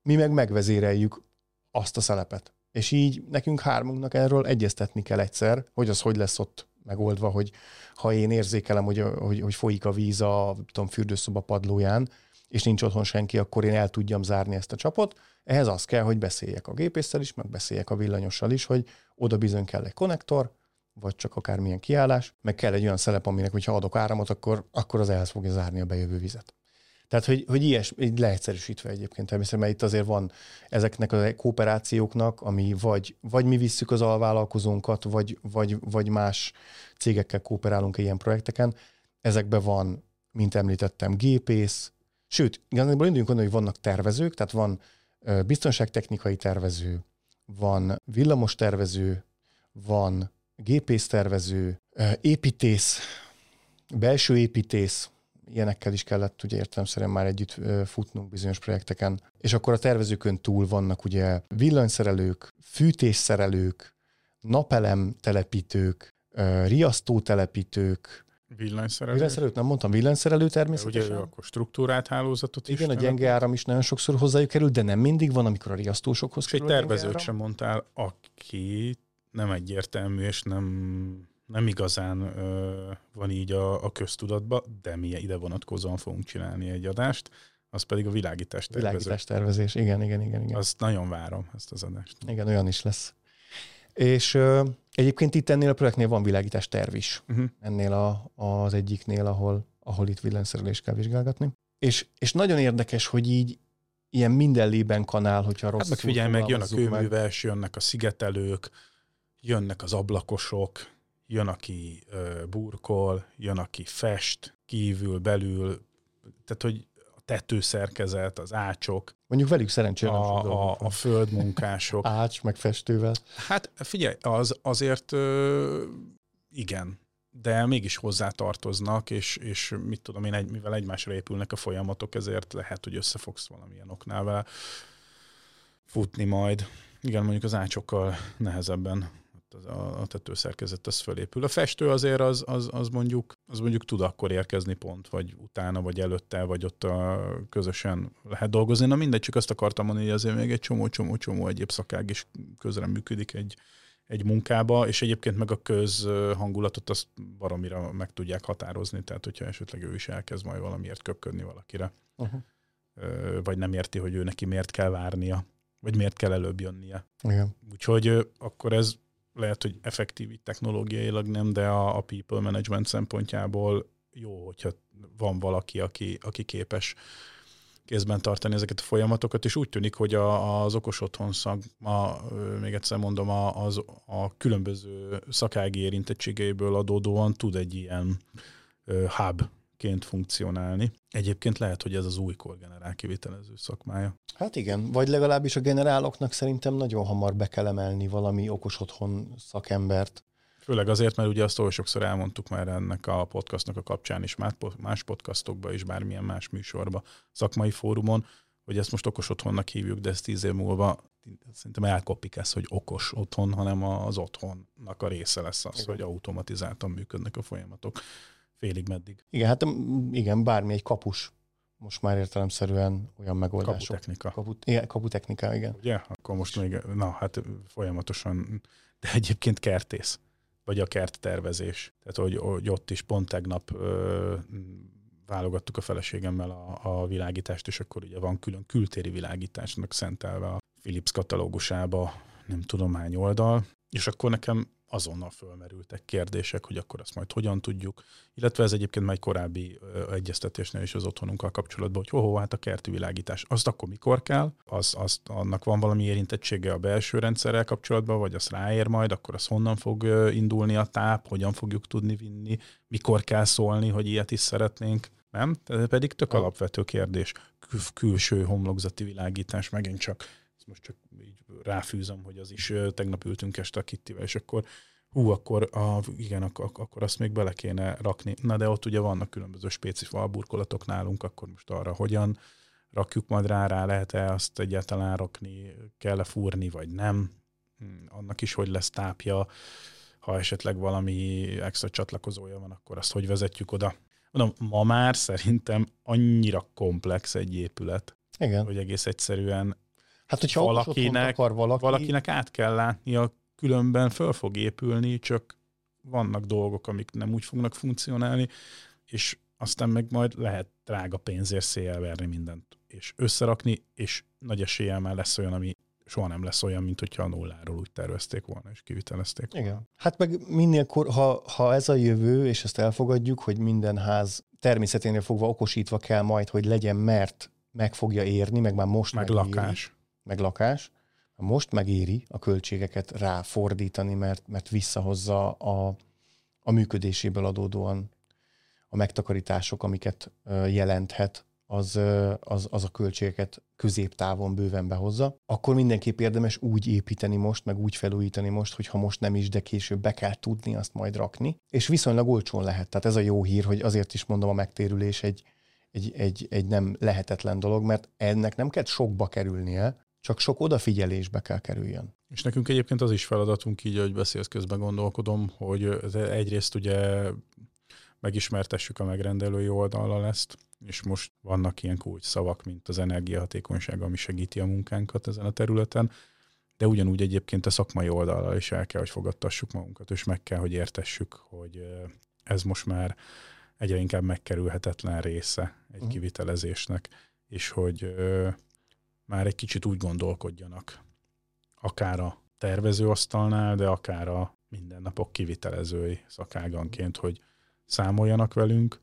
mi meg megvezéreljük azt a szelepet. És így nekünk hármunknak erről egyeztetni kell egyszer, hogy az hogy lesz ott megoldva, hogy ha én érzékelem, hogy, hogy, hogy folyik a víz a tudom, fürdőszoba padlóján, és nincs otthon senki, akkor én el tudjam zárni ezt a csapot. Ehhez az kell, hogy beszéljek a gépészsel is, meg beszéljek a villanyossal is, hogy oda bizony kell egy konnektor, vagy csak akármilyen kiállás, meg kell egy olyan szelep, aminek, hogyha adok áramot, akkor, akkor az ehhez fogja zárni a bejövő vizet. Tehát, hogy, hogy ilyes, így leegyszerűsítve egyébként természetesen, mert itt azért van ezeknek a kooperációknak, ami vagy, vagy mi visszük az alvállalkozónkat, vagy, vagy, vagy más cégekkel kooperálunk ilyen projekteken. Ezekben van, mint említettem, gépész, sőt, igazából induljunk onnan, hogy vannak tervezők, tehát van biztonságtechnikai tervező, van villamos tervező, van gépész tervező, építész, belső építész, ilyenekkel is kellett ugye értelemszerűen már együtt futnunk bizonyos projekteken. És akkor a tervezőkön túl vannak ugye villanyszerelők, fűtésszerelők, napelem telepítők, riasztó telepítők, Villanyszerelő. villanyszerelőt nem mondtam, villanyszerelő Ugye természetesen. ő akkor struktúrát hálózatot is. Igen, a telepít. gyenge áram is nagyon sokszor hozzájuk kerül, de nem mindig van, amikor a riasztósokhoz És egy kerül a gyenge tervezőt sem mondtál, aki nem egyértelmű, és nem, nem igazán ö, van így a, a köztudatban, de mi ide vonatkozóan fogunk csinálni egy adást, az pedig a világítás tervező. Világítás tervezés, igen, igen, igen. igen. Azt nagyon várom, ezt az adást. Igen, olyan is lesz. És ö, egyébként itt ennél a projektnél van világítás terv is. Uh-huh. Ennél a, az egyiknél, ahol, ahol itt villanyszerelést kell vizsgálgatni. És, és nagyon érdekes, hogy így, ilyen minden lében kanál, hogyha rossz Hát meg figyelj meg, jön a kőműves, meg. jönnek a szigetelők, jönnek az ablakosok, jön, aki burkol, jön, aki fest, kívül, belül, tehát, hogy a tetőszerkezet, az ácsok. Mondjuk velük szerencsére a, a, a földmunkások. Ács, meg festővel. Hát figyelj, az azért igen, de mégis hozzá tartoznak, és, és mit tudom én, egy, mivel egymásra épülnek a folyamatok, ezért lehet, hogy össze fogsz valamilyen oknál vele futni majd. Igen, mondjuk az ácsokkal nehezebben az a, a tetőszerkezet az fölépül. A festő azért az, az, az, mondjuk, az mondjuk tud akkor érkezni pont, vagy utána, vagy előtte, vagy ott a, közösen lehet dolgozni. Na mindegy, csak azt akartam mondani, hogy azért még egy csomó-csomó-csomó egyéb szakág is közre működik egy, egy munkába, és egyébként meg a közhangulatot azt baromira meg tudják határozni, tehát hogyha esetleg ő is elkezd majd valamiért köpködni valakire, uh-huh. vagy nem érti, hogy ő neki miért kell várnia, vagy miért kell előbb jönnie. Igen. Úgyhogy akkor ez lehet, hogy effektív technológiailag nem, de a, a people management szempontjából jó, hogyha van valaki, aki, aki képes kézben tartani ezeket a folyamatokat, és úgy tűnik, hogy a, az okos otthon szag, még egyszer mondom, a, az, a különböző szakági érintettségeiből adódóan tud egy ilyen hub ként funkcionálni. Egyébként lehet, hogy ez az újkor generál kivitelező szakmája. Hát igen, vagy legalábbis a generáloknak szerintem nagyon hamar be kell emelni valami okos otthon szakembert. Főleg azért, mert ugye azt oly sokszor elmondtuk már ennek a podcastnak a kapcsán is, más podcastokban is, bármilyen más műsorban, szakmai fórumon, hogy ezt most okos otthonnak hívjuk, de ezt tíz év múlva szerintem elkopik ezt, hogy okos otthon, hanem az otthonnak a része lesz az, Igen. hogy automatizáltan működnek a folyamatok félig meddig. Igen, hát igen, bármi egy kapus most már értelemszerűen olyan megoldások. Kaputechnika. Kapu, igen, kaputechnika, igen. Ugye? Akkor most még, na hát folyamatosan, de egyébként kertész, vagy a kerttervezés. Tehát, hogy, hogy ott is pont tegnap ö, válogattuk a feleségemmel a, a világítást, és akkor ugye van külön kültéri világításnak szentelve a Philips katalógusába, nem tudom hány oldal, és akkor nekem azonnal fölmerültek kérdések, hogy akkor azt majd hogyan tudjuk, illetve ez egyébként már egy korábbi egyeztetésnél is az otthonunkkal kapcsolatban, hogy ho, hát a kerti világítás, azt akkor mikor kell, az, azt, annak van valami érintettsége a belső rendszerrel kapcsolatban, vagy az ráér majd, akkor az honnan fog indulni a táp, hogyan fogjuk tudni vinni, mikor kell szólni, hogy ilyet is szeretnénk, nem? Ez pedig tök alapvető kérdés. Kül- külső homlokzati világítás megint csak most csak így ráfűzöm, hogy az is tegnap ültünk este a Kittivel, és akkor hú, akkor a, igen, akkor, akkor azt még bele kéne rakni. Na de ott ugye vannak különböző specifal burkolatok nálunk, akkor most arra hogyan rakjuk majd rá, rá lehet-e azt egyáltalán rakni, kell-e fúrni, vagy nem. Hmm, annak is, hogy lesz tápja, ha esetleg valami extra csatlakozója van, akkor azt hogy vezetjük oda. Mondom, ma már szerintem annyira komplex egy épület, Igen. hogy egész egyszerűen Hát, hogyha valakinek, akar valaki... valakinek át kell látnia, különben föl fog épülni, csak vannak dolgok, amik nem úgy fognak funkcionálni, és aztán meg majd lehet drága pénzért széjjel verni mindent, és összerakni, és nagy eséllyel már lesz olyan, ami soha nem lesz olyan, mint hogyha a nulláról úgy tervezték volna, és kivitelezték volna. Igen. Hát meg minél, kor, ha, ha ez a jövő, és ezt elfogadjuk, hogy minden ház természeténél fogva okosítva kell majd, hogy legyen, mert meg fogja érni, meg már most meg lakás meg lakás, most megéri a költségeket ráfordítani, mert, mert visszahozza a, a működéséből adódóan a megtakarítások, amiket jelenthet, az, az, az a költségeket középtávon bőven behozza, akkor mindenképp érdemes úgy építeni most, meg úgy felújítani most, hogy ha most nem is, de később be kell tudni azt majd rakni. És viszonylag olcsón lehet. Tehát ez a jó hír, hogy azért is mondom, a megtérülés egy, egy, egy, egy nem lehetetlen dolog, mert ennek nem kell sokba kerülnie, csak sok odafigyelésbe kell kerüljön. És nekünk egyébként az is feladatunk így, hogy beszélsz közben gondolkodom, hogy egyrészt ugye megismertessük a megrendelői oldallal ezt, és most vannak ilyen kulcs szavak, mint az energiahatékonyság, ami segíti a munkánkat ezen a területen, de ugyanúgy egyébként a szakmai oldallal is el kell, hogy fogadtassuk magunkat, és meg kell, hogy értessük, hogy ez most már egyre inkább megkerülhetetlen része egy uh-huh. kivitelezésnek, és hogy már egy kicsit úgy gondolkodjanak, akár a tervezőasztalnál, de akár a mindennapok kivitelezői szakáganként, hogy számoljanak velünk,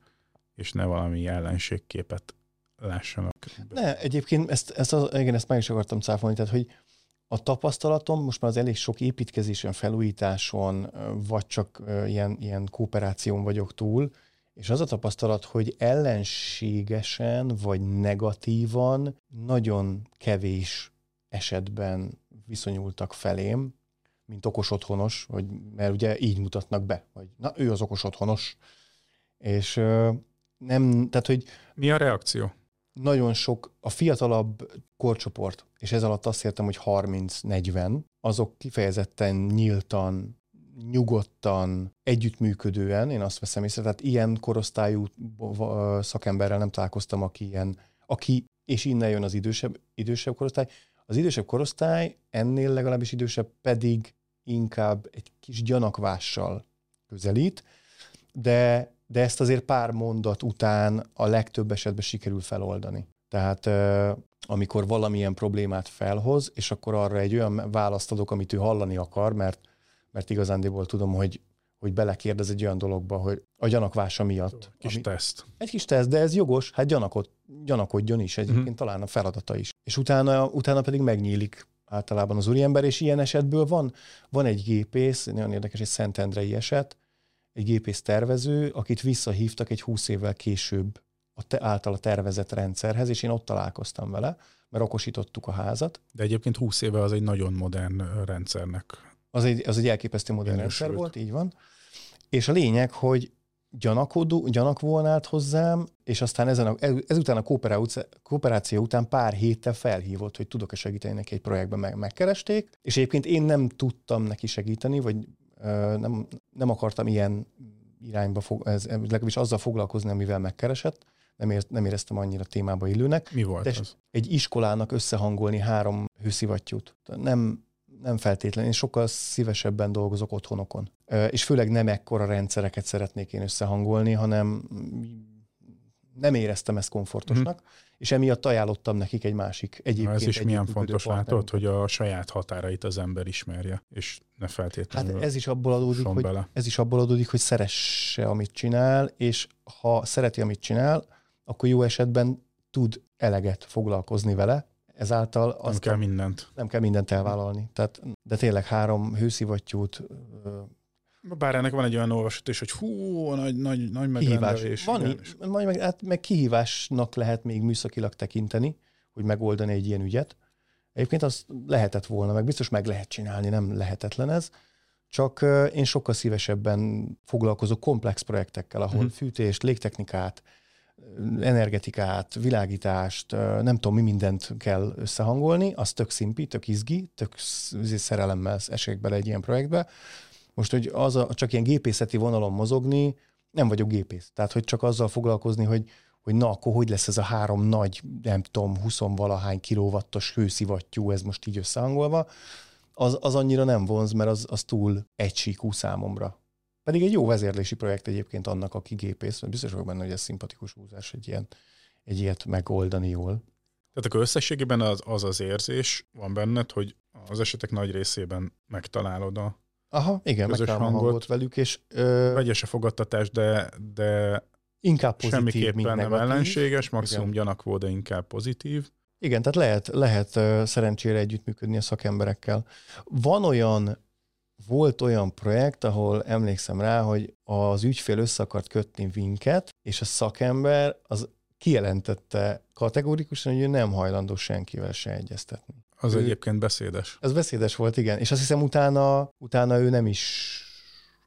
és ne valami ellenségképet lássanak. Ne, egyébként ezt, ezt, az, igen, ezt meg is akartam cáfolni, tehát hogy a tapasztalatom most már az elég sok építkezésen, felújításon, vagy csak ilyen, ilyen kooperáción vagyok túl, és az a tapasztalat, hogy ellenségesen vagy negatívan nagyon kevés esetben viszonyultak felém, mint okos otthonos, hogy, mert ugye így mutatnak be, hogy na, ő az okos otthonos. És nem, tehát, hogy... Mi a reakció? Nagyon sok, a fiatalabb korcsoport, és ez alatt azt értem, hogy 30-40, azok kifejezetten nyíltan, nyugodtan, együttműködően, én azt veszem észre, tehát ilyen korosztályú szakemberrel nem találkoztam, aki ilyen, aki, és innen jön az idősebb, idősebb korosztály, az idősebb korosztály, ennél legalábbis idősebb pedig inkább egy kis gyanakvással közelít, de, de ezt azért pár mondat után a legtöbb esetben sikerül feloldani. Tehát amikor valamilyen problémát felhoz, és akkor arra egy olyan választ adok, amit ő hallani akar, mert, mert igazándiból tudom, hogy, hogy belekérdez egy olyan dologba, hogy a gyanakvása miatt. Kis ami, teszt. Egy kis teszt, de ez jogos, hát gyanakod, gyanakodjon is, egyébként uh-huh. talán a feladata is. És utána, utána pedig megnyílik általában az úriember, és ilyen esetből van, van egy gépész, nagyon érdekes, egy Szentendrei eset, egy gépész tervező, akit visszahívtak egy húsz évvel később a te, általa tervezett rendszerhez, és én ott találkoztam vele, mert okosítottuk a házat. De egyébként 20 éve az egy nagyon modern rendszernek. Az egy, az egy elképesztő modern rendszer volt, így van. És a lényeg, hogy gyanakodó, gyanakvolnált hozzám, és aztán ezen a, ezután a kooperáció után pár héttel felhívott, hogy tudok-e segíteni neki egy projektben, meg, megkeresték, és egyébként én nem tudtam neki segíteni, vagy ö, nem, nem akartam ilyen irányba, fog, ez, legalábbis azzal foglalkozni, amivel megkeresett, nem, ért, nem éreztem annyira témába illőnek. Mi volt de az? Egy iskolának összehangolni három hőszivattyút. Nem, nem feltétlenül, én sokkal szívesebben dolgozok otthonokon. És főleg nem ekkora rendszereket szeretnék én összehangolni, hanem nem éreztem ezt komfortosnak, mm. és emiatt ajánlottam nekik egy másik egyébként. Ez is milyen fontos látod, hogy a saját határait az ember ismerje, és ne feltétlenül Hát ez is abból adódik, hogy, bele. ez is abból adódik, hogy szeresse, amit csinál, és ha szereti, amit csinál, akkor jó esetben tud eleget foglalkozni vele, ezáltal azt nem kell mindent. Nem kell mindent elvállalni. Tehát, de tényleg három hőszivattyút bár ennek van egy olyan olvasat is, hogy hú, nagy, nagy, nagy megrendelés. Van, igen, és... majd meg, hát meg kihívásnak lehet még műszakilag tekinteni, hogy megoldani egy ilyen ügyet. Egyébként az lehetett volna, meg biztos meg lehet csinálni, nem lehetetlen ez. Csak én sokkal szívesebben foglalkozok komplex projektekkel, ahol uh-huh. fűtést, légtechnikát, energetikát, világítást, nem tudom, mi mindent kell összehangolni, az tök szimpi, tök izgi, tök szerelemmel esek bele egy ilyen projektbe. Most, hogy az a, csak ilyen gépészeti vonalon mozogni, nem vagyok gépész. Tehát, hogy csak azzal foglalkozni, hogy, hogy na, akkor hogy lesz ez a három nagy, nem tudom, 20-valahány kilowattos hőszivattyú, ez most így összehangolva, az, az annyira nem vonz, mert az, az túl egysíkú számomra. Pedig egy jó vezérlési projekt egyébként annak, aki gépész, mert biztos vagyok benne, hogy ez szimpatikus húzás egy, ilyen, egy ilyet megoldani jól. Tehát akkor összességében az, az az érzés van benned, hogy az esetek nagy részében megtalálod a Aha, igen, közös hangot, hangot velük, és... Ö... Vegyes a fogadtatás, de, de inkább pozitív, semmiképpen mint nem negatív. ellenséges, maximum igen. gyanakvó, de inkább pozitív. Igen, tehát lehet, lehet szerencsére együttműködni a szakemberekkel. Van olyan volt olyan projekt, ahol emlékszem rá, hogy az ügyfél össze akart kötni vinket, és a szakember az kijelentette kategórikusan, hogy ő nem hajlandó senkivel se egyeztetni. Az ő, egyébként beszédes. Ez beszédes volt, igen. És azt hiszem utána, utána ő nem is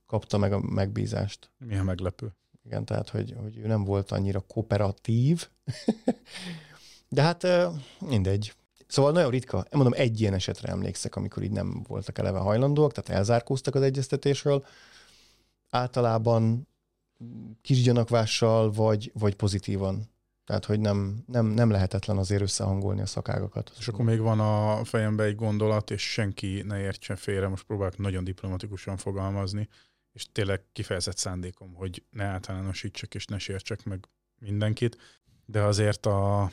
kapta meg a megbízást. Milyen meglepő. Igen, tehát, hogy, hogy ő nem volt annyira kooperatív. De hát mindegy. Szóval nagyon ritka, mondom, egy ilyen esetre emlékszek, amikor így nem voltak eleve hajlandóak, tehát elzárkóztak az egyeztetésről. Általában kisgyanakvással, vagy, vagy pozitívan. Tehát, hogy nem, nem, nem lehetetlen azért összehangolni a szakágakat. És akkor még van a fejembe egy gondolat, és senki ne értsen félre, most próbálok nagyon diplomatikusan fogalmazni, és tényleg kifejezett szándékom, hogy ne általánosítsak és ne sértsek meg mindenkit, de azért a,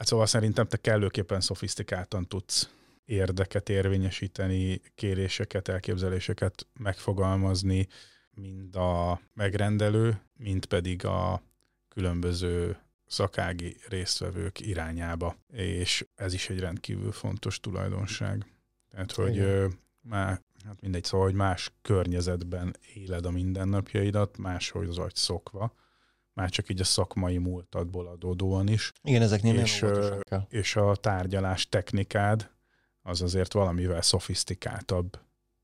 Hát szóval szerintem te kellőképpen szofisztikáltan tudsz érdeket érvényesíteni, kéréseket, elképzeléseket megfogalmazni, mind a megrendelő, mind pedig a különböző szakági résztvevők irányába, és ez is egy rendkívül fontos tulajdonság. Tehát, hogy Igen. már hát mindegy, szóval, hogy más környezetben éled a mindennapjaidat, máshogy vagy szokva, már csak így a szakmai múltadból adódóan is. Igen, ezeknél és, és a tárgyalás technikád az azért valamivel szofisztikáltabb,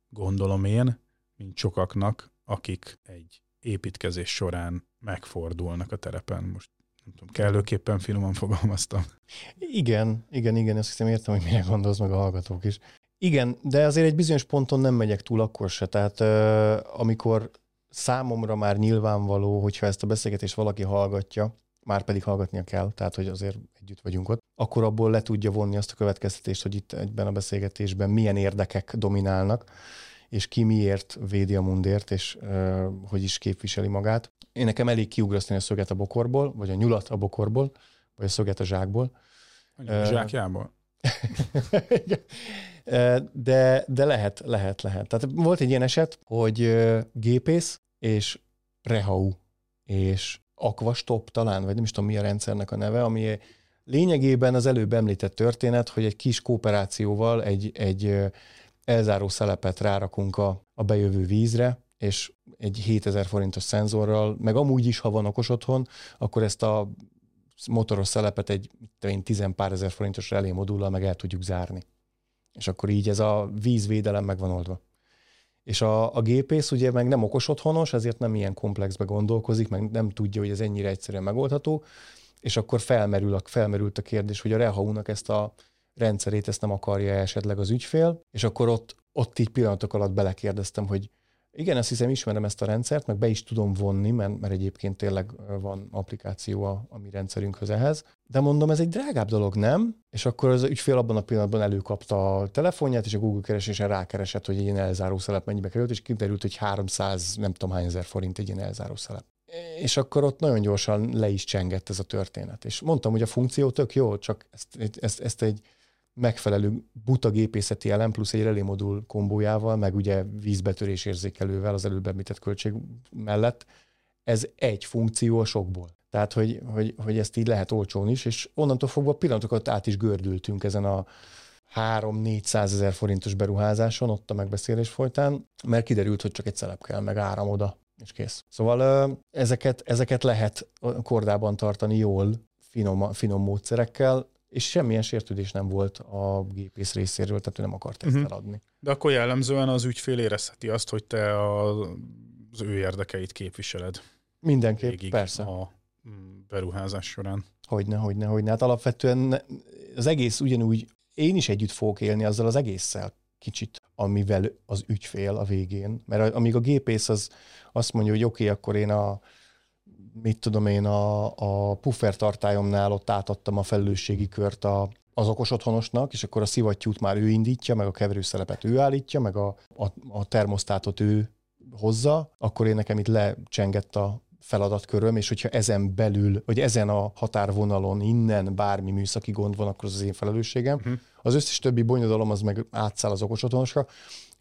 gondolom én, mint sokaknak, akik egy építkezés során megfordulnak a terepen. Most nem tudom, kellőképpen finoman fogalmaztam. Igen, igen, igen, ezt hiszem értem, hogy mire gondolsz, meg a hallgatók is. Igen, de azért egy bizonyos ponton nem megyek túl akkor se. Tehát amikor számomra már nyilvánvaló, hogyha ezt a beszélgetést valaki hallgatja, már pedig hallgatnia kell, tehát hogy azért együtt vagyunk ott, akkor abból le tudja vonni azt a következtetést, hogy itt egyben a beszélgetésben milyen érdekek dominálnak, és ki miért védi a mundért, és uh, hogy is képviseli magát. Én nekem elég kiugrasztani a szöget a bokorból, vagy a nyulat a bokorból, vagy a szöget a zsákból. A zsákjából? de, de lehet, lehet, lehet. Tehát volt egy ilyen eset, hogy gépész és Rehau és Aquastop talán, vagy nem is tudom mi a rendszernek a neve, ami lényegében az előbb említett történet, hogy egy kis kooperációval egy, egy elzáró szelepet rárakunk a, a bejövő vízre, és egy 7000 forintos szenzorral, meg amúgy is, ha van okos otthon, akkor ezt a motoros szelepet egy én tizen pár ezer forintos relé modullal meg el tudjuk zárni. És akkor így ez a vízvédelem meg van oldva. És a, a gépész ugye meg nem okos otthonos, ezért nem ilyen komplexbe gondolkozik, meg nem tudja, hogy ez ennyire egyszerűen megoldható, és akkor felmerül a, felmerült a kérdés, hogy a Rehau-nak ezt a rendszerét ezt nem akarja esetleg az ügyfél, és akkor ott, ott így pillanatok alatt belekérdeztem, hogy igen, azt hiszem ismerem ezt a rendszert, meg be is tudom vonni, mert, mert egyébként tényleg van applikáció a, a mi rendszerünkhöz ehhez. De mondom, ez egy drágább dolog, nem? És akkor az ügyfél abban a pillanatban előkapta a telefonját, és a Google keresésen rákeresett, hogy egy ilyen elzáró szelep mennyibe került, és kiderült, hogy 300, nem tudom hány ezer forint egy ilyen elzáró szelep. És akkor ott nagyon gyorsan le is csengett ez a történet. És mondtam, hogy a funkció tök jó, csak ezt, ezt, ezt egy megfelelő buta gépészeti elem plusz egy relé modul kombójával, meg ugye vízbetörés érzékelővel az előbb említett költség mellett, ez egy funkció a sokból. Tehát, hogy, hogy, hogy ezt így lehet olcsón is, és onnantól fogva pillanatokat át is gördültünk ezen a 3-400 ezer forintos beruházáson, ott a megbeszélés folytán, mert kiderült, hogy csak egy szelep kell, meg áram oda, és kész. Szóval ezeket, ezeket lehet kordában tartani jól, finom, finom módszerekkel, és semmilyen sértődés nem volt a gépész részéről, tehát ő nem akart ezt uh-huh. eladni. De akkor jellemzően az ügyfél érezheti azt, hogy te a, az ő érdekeit képviseled. Mindenképp, Végig persze. A beruházás során. Hogyne, hogyne, hogyne. Hát alapvetően az egész ugyanúgy, én is együtt fogok élni azzal az egésszel kicsit, amivel az ügyfél a végén. Mert amíg a gépész az azt mondja, hogy oké, okay, akkor én a mit tudom én, a, a puffer tartályomnál ott átadtam a felelősségi kört a, az okos otthonosnak, és akkor a szivattyút már ő indítja, meg a keverőszelepet ő állítja, meg a, a, a termosztátot ő hozza, akkor én nekem itt lecsengett a feladatköröm, és hogyha ezen belül, vagy ezen a határvonalon innen bármi műszaki gond van, akkor az az én felelősségem. Uh-huh. Az összes többi bonyodalom az meg átszáll az okos otthonosra.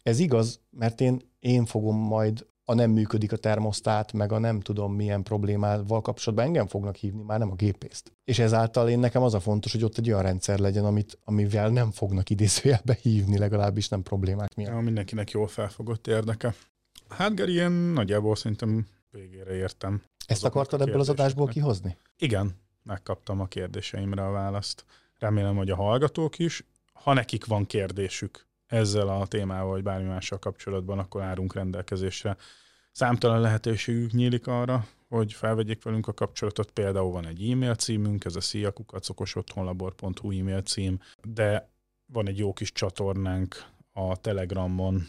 Ez igaz, mert én, én fogom majd a nem működik a termosztát, meg a nem tudom milyen problémával kapcsolatban engem fognak hívni, már nem a gépészt. És ezáltal én nekem az a fontos, hogy ott egy olyan rendszer legyen, amit, amivel nem fognak idézőjelbe hívni, legalábbis nem problémák miatt. Ja, mindenkinek jól felfogott érdeke. Hát Geri, én nagyjából szerintem végére értem. Ezt akartad ebből az adásból kihozni? Igen, megkaptam a kérdéseimre a választ. Remélem, hogy a hallgatók is. Ha nekik van kérdésük, ezzel a témával, vagy bármi mással kapcsolatban, akkor árunk rendelkezésre. Számtalan lehetőségük nyílik arra, hogy felvegyék velünk a kapcsolatot. Például van egy e-mail címünk, ez a sziakukacokosotthonlabor.hu e-mail cím, de van egy jó kis csatornánk a Telegramon,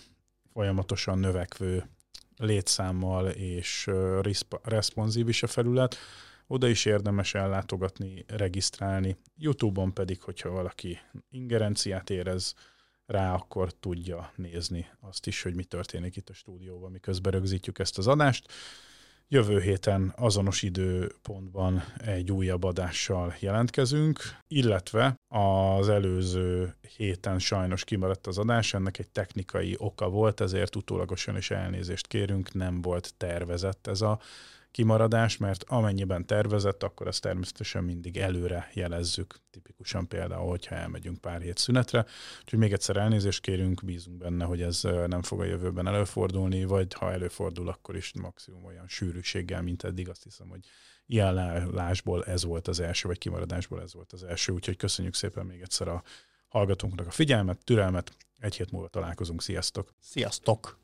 folyamatosan növekvő létszámmal és responsív is a felület. Oda is érdemes ellátogatni, regisztrálni. Youtube-on pedig, hogyha valaki ingerenciát érez, rá, akkor tudja nézni azt is, hogy mi történik itt a stúdióban, miközben rögzítjük ezt az adást. Jövő héten azonos időpontban egy újabb adással jelentkezünk, illetve az előző héten sajnos kimaradt az adás, ennek egy technikai oka volt, ezért utólagosan is elnézést kérünk, nem volt tervezett ez a kimaradás, mert amennyiben tervezett, akkor azt természetesen mindig előre jelezzük, tipikusan például, hogyha elmegyünk pár hét szünetre. Úgyhogy még egyszer elnézést kérünk, bízunk benne, hogy ez nem fog a jövőben előfordulni, vagy ha előfordul, akkor is maximum olyan sűrűséggel, mint eddig. Azt hiszem, hogy ilyen lásból ez volt az első, vagy kimaradásból ez volt az első. Úgyhogy köszönjük szépen még egyszer a hallgatónknak a figyelmet, türelmet. Egy hét múlva találkozunk. Sziasztok! Sziasztok!